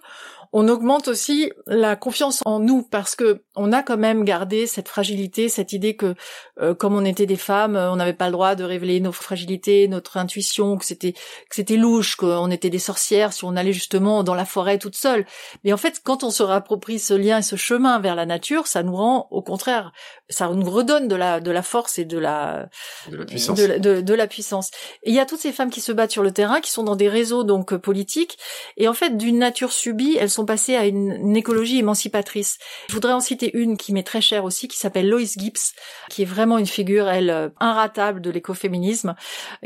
on augmente aussi la confiance en nous parce que on a quand même gardé cette fragilité, cette idée que euh, comme on était des femmes, on n'avait pas le droit de révéler nos fragilités, notre intuition, que c'était que c'était louche, qu'on était des sorcières si on allait justement dans la forêt toute seule. Mais en fait, quand on se réapproprie ce lien et ce chemin vers la nature, ça nous rend au contraire, ça nous redonne de la de la force et de la de la puissance. De, la puissance. Et il y a toutes ces femmes qui se battent sur le terrain, qui sont dans des réseaux donc politiques et en fait d'une nature subie, elles sont passés à une, écologie émancipatrice. Je voudrais en citer une qui m'est très chère aussi, qui s'appelle Lois Gibbs, qui est vraiment une figure, elle, euh, inratable de l'écoféminisme,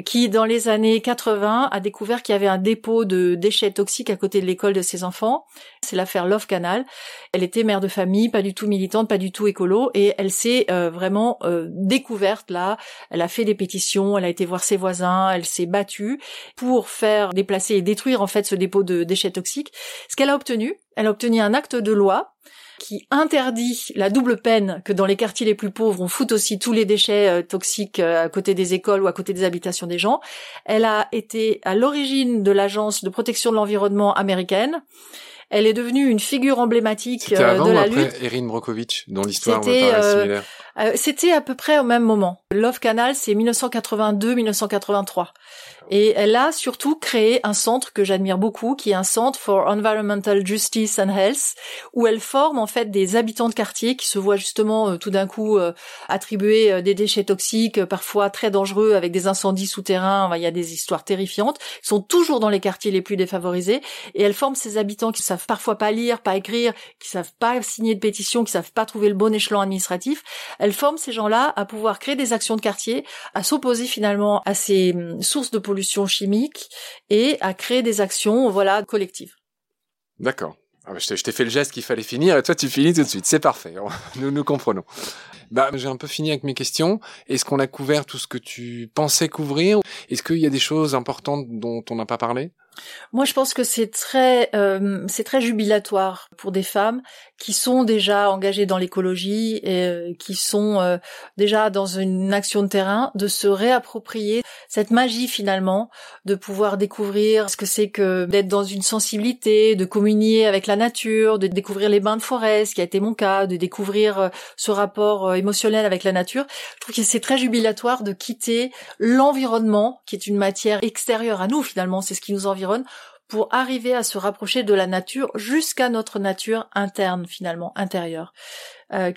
qui, dans les années 80, a découvert qu'il y avait un dépôt de déchets toxiques à côté de l'école de ses enfants. C'est l'affaire Love Canal. Elle était mère de famille, pas du tout militante, pas du tout écolo, et elle s'est euh, vraiment euh, découverte là. Elle a fait des pétitions, elle a été voir ses voisins, elle s'est battue pour faire déplacer et détruire en fait ce dépôt de déchets toxiques. Ce qu'elle a obtenu, elle a obtenu un acte de loi qui interdit la double peine que dans les quartiers les plus pauvres, on fout aussi tous les déchets euh, toxiques euh, à côté des écoles ou à côté des habitations des gens. Elle a été à l'origine de l'agence de protection de l'environnement américaine. Elle est devenue une figure emblématique euh, de la après lutte. Erin Brockovich, dont l'histoire C'était à peu près au même moment. Love Canal, c'est 1982-1983. Et elle a surtout créé un centre que j'admire beaucoup, qui est un centre for environmental justice and health, où elle forme en fait des habitants de quartier qui se voient justement euh, tout d'un coup euh, attribuer euh, des déchets toxiques, parfois très dangereux, avec des incendies souterrains. il y a des histoires terrifiantes. Ils sont toujours dans les quartiers les plus défavorisés, et elle forme ces habitants qui savent parfois pas lire, pas écrire, qui savent pas signer de pétition, qui savent pas trouver le bon échelon administratif. Elle forme ces gens-là à pouvoir créer des actions de quartier, à s'opposer finalement à ces hum, sources de pollution chimique et à créer des actions, voilà, collectives. D'accord. Ah je t'ai fait le geste qu'il fallait finir et toi tu finis tout de suite. C'est parfait. Nous nous comprenons. Bah, j'ai un peu fini avec mes questions. Est-ce qu'on a couvert tout ce que tu pensais couvrir? Est-ce qu'il y a des choses importantes dont on n'a pas parlé? Moi, je pense que c'est très, euh, c'est très jubilatoire pour des femmes qui sont déjà engagées dans l'écologie et euh, qui sont euh, déjà dans une action de terrain, de se réapproprier cette magie finalement, de pouvoir découvrir ce que c'est que d'être dans une sensibilité, de communier avec la nature, de découvrir les bains de forêt, ce qui a été mon cas, de découvrir ce rapport émotionnel avec la nature. Je trouve que c'est très jubilatoire de quitter l'environnement, qui est une matière extérieure à nous finalement, c'est ce qui nous environne pour arriver à se rapprocher de la nature jusqu'à notre nature interne finalement intérieure euh,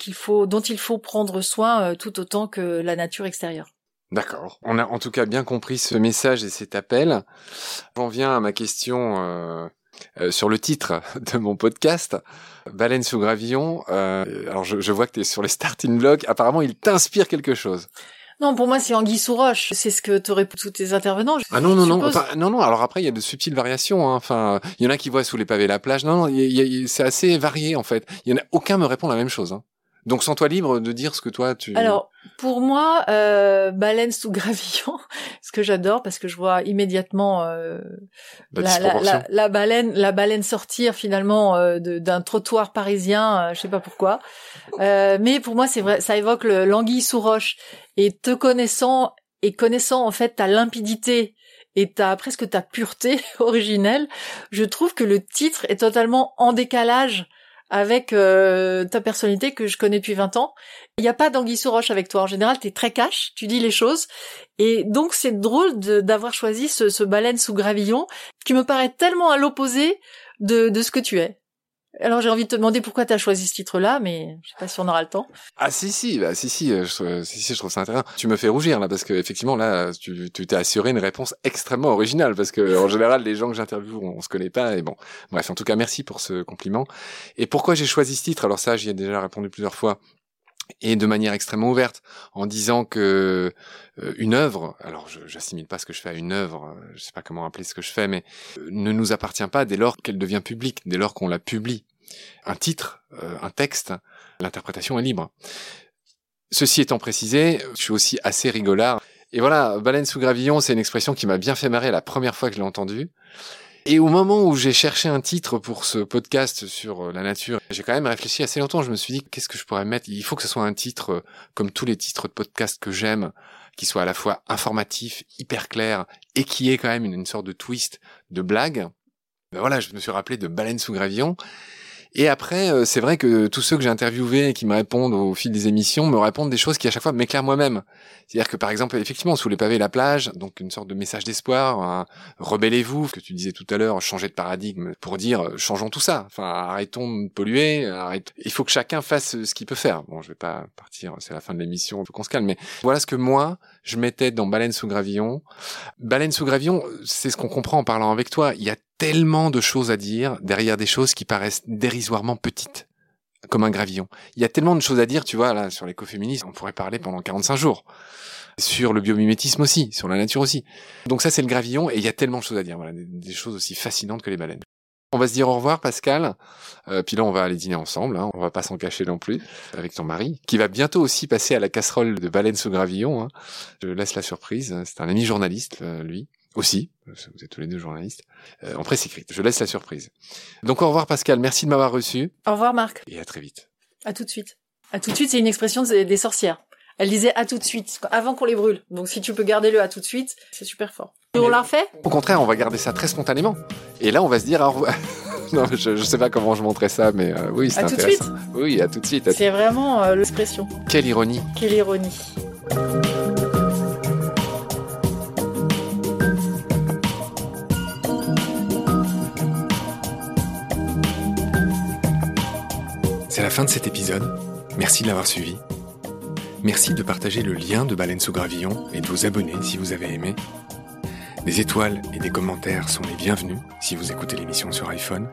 dont il faut prendre soin euh, tout autant que la nature extérieure. D'accord. On a en tout cas bien compris ce message et cet appel. J'en viens à ma question euh, sur le titre de mon podcast, Baleine sous gravillon. alors je, je, vois que tu es sur les starting blocks. Apparemment, il t'inspire quelque chose. Non, pour moi, c'est Anguille sous roche. C'est ce que t'aurais pour tous tes intervenants. Ah non, non, non. Enfin, non, non. Alors après, il y a de subtiles variations. Hein. Enfin, il y en a qui voient sous les pavés la plage. Non, non, c'est assez varié en fait. Il y en a aucun me répond la même chose. Hein. Donc sens-toi libre de dire ce que toi tu. Alors pour moi, euh, baleine sous gravillon, ce que j'adore parce que je vois immédiatement euh, la, la, la, baleine, la baleine sortir finalement euh, d'un trottoir parisien, euh, je sais pas pourquoi. Euh, mais pour moi, c'est vrai, ça évoque l'anguille sous roche. Et te connaissant et connaissant en fait ta limpidité et ta presque ta pureté originelle, je trouve que le titre est totalement en décalage avec euh, ta personnalité que je connais depuis 20 ans. Il n'y a pas d'anguille sous roche avec toi. En général, t'es très cash, tu dis les choses. Et donc, c'est drôle d'avoir choisi ce, ce baleine sous gravillon qui me paraît tellement à l'opposé de, de ce que tu es. Alors j'ai envie de te demander pourquoi tu as choisi ce titre-là, mais je sais pas si on aura le temps. Ah si si, bah si si, euh, je, si si, je trouve ça intéressant. Tu me fais rougir là parce que effectivement là, tu t'es assuré une réponse extrêmement originale parce que en général les gens que j'interviewe on, se connaît pas et bon. Bref, en tout cas merci pour ce compliment. Et pourquoi j'ai choisi ce titre? Alors ça, j'y ai déjà répondu plusieurs fois et de manière extrêmement ouverte, en disant que euh, une œuvre, alors j'assimile pas ce que je fais à une œuvre, euh, je sais pas comment appeler ce que je fais, mais ne nous appartient pas dès lors qu'elle devient publique, dès lors qu'on la publie un titre, euh, un texte, l'interprétation est libre. Ceci étant précisé, je suis aussi assez rigolard. Et voilà, baleine sous gravillon, c'est une expression qui m'a bien fait marrer la première fois que je l'ai entendue. Et au moment où j'ai cherché un titre pour ce podcast sur euh, la nature, j'ai quand même réfléchi assez longtemps. Je me suis dit, qu'est-ce que je pourrais mettre? Il faut que ce soit un titre euh, comme tous les titres de podcast que j'aime, qui soit à la fois informatif, hyper clair, et qui ait quand même une, sorte de twist, de blague. Ben voilà, je me suis rappelé de Baleine sous gravillon. Et après, euh, c'est vrai que tous ceux que j'ai interviewés et qui me répondent au fil des émissions me répondent des choses qui à chaque fois m'éclairent moi-même. C'est-à-dire que par exemple, effectivement, sous les pavés la plage, donc une sorte de message d'espoir, rebellez-vous, que tu disais tout à l'heure, changer de paradigme pour dire euh, changeons tout ça. Enfin, arrêtons de polluer. Arrête... Il faut que chacun fasse ce qu'il peut faire. Bon, je vais pas partir, c'est la fin de l'émission, faut qu'on se calme. Mais voilà ce que moi je mettais dans Baleine sous gravillon. Baleine sous gravillon, c'est ce qu'on comprend en parlant avec toi. Il y a tellement de choses à dire derrière des choses qui paraissent dérisoirement petites, comme un gravillon. Il y a tellement de choses à dire, tu vois, là, sur l'écoféminisme, on pourrait parler pendant 45 jours. Sur le biomimétisme aussi, sur la nature aussi. Donc ça, c'est le gravillon, et il y a tellement de choses à dire, voilà, des, choses aussi fascinantes que les baleines. On va se dire au revoir, Pascal. Euh, puis là, on va aller dîner ensemble. Hein. On va pas s'en cacher non plus avec ton mari, qui va bientôt aussi passer à la casserole de baleines sous gravillon. Hein. Je laisse la surprise. C'est un ami journaliste, euh, lui aussi, vous êtes tous les deux journalistes, euh, en presse écrite. Je laisse la surprise. Donc au revoir Pascal, merci de m'avoir reçu. Au revoir Marc. Et à très vite. À tout de suite. À tout de suite, c'est une expression des sorcières. Elle disait à tout de suite, avant qu'on les brûle. Donc si tu peux garder le à tout de suite, c'est super fort. Et on l'a refait Au contraire, on va garder ça très spontanément. Et là, on va se dire non, je, je sais pas comment je montrais ça, mais euh, oui, c'est intéressant. À tout de suite Oui, à tout de suite. C'est vraiment euh, l'expression. Quelle ironie. Quelle ironie. C'est la fin de cet épisode. Merci de l'avoir suivi. Merci de partager le lien de Baleine sous Gravillon et de vous abonner si vous avez aimé. Des étoiles et des commentaires sont les bienvenus si vous écoutez l'émission sur iPhone.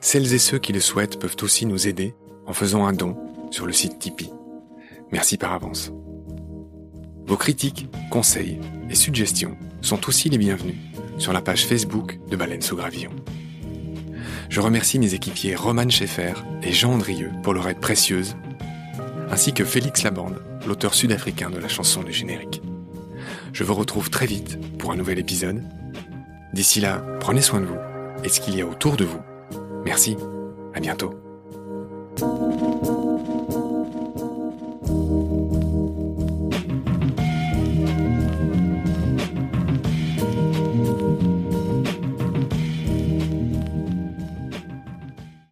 Celles et ceux qui le souhaitent peuvent aussi nous aider en faisant un don sur le site Tipeee. Merci par avance. Vos critiques, conseils et suggestions sont aussi les bienvenus sur la page Facebook de Baleine sous Gravillon. Je remercie mes équipiers Roman Schaeffer et Jean Andrieux pour leur aide précieuse, ainsi que Félix Labande, l'auteur sud-africain de la chanson du générique. Je vous retrouve très vite pour un nouvel épisode. D'ici là, prenez soin de vous et ce qu'il y a autour de vous. Merci, à bientôt.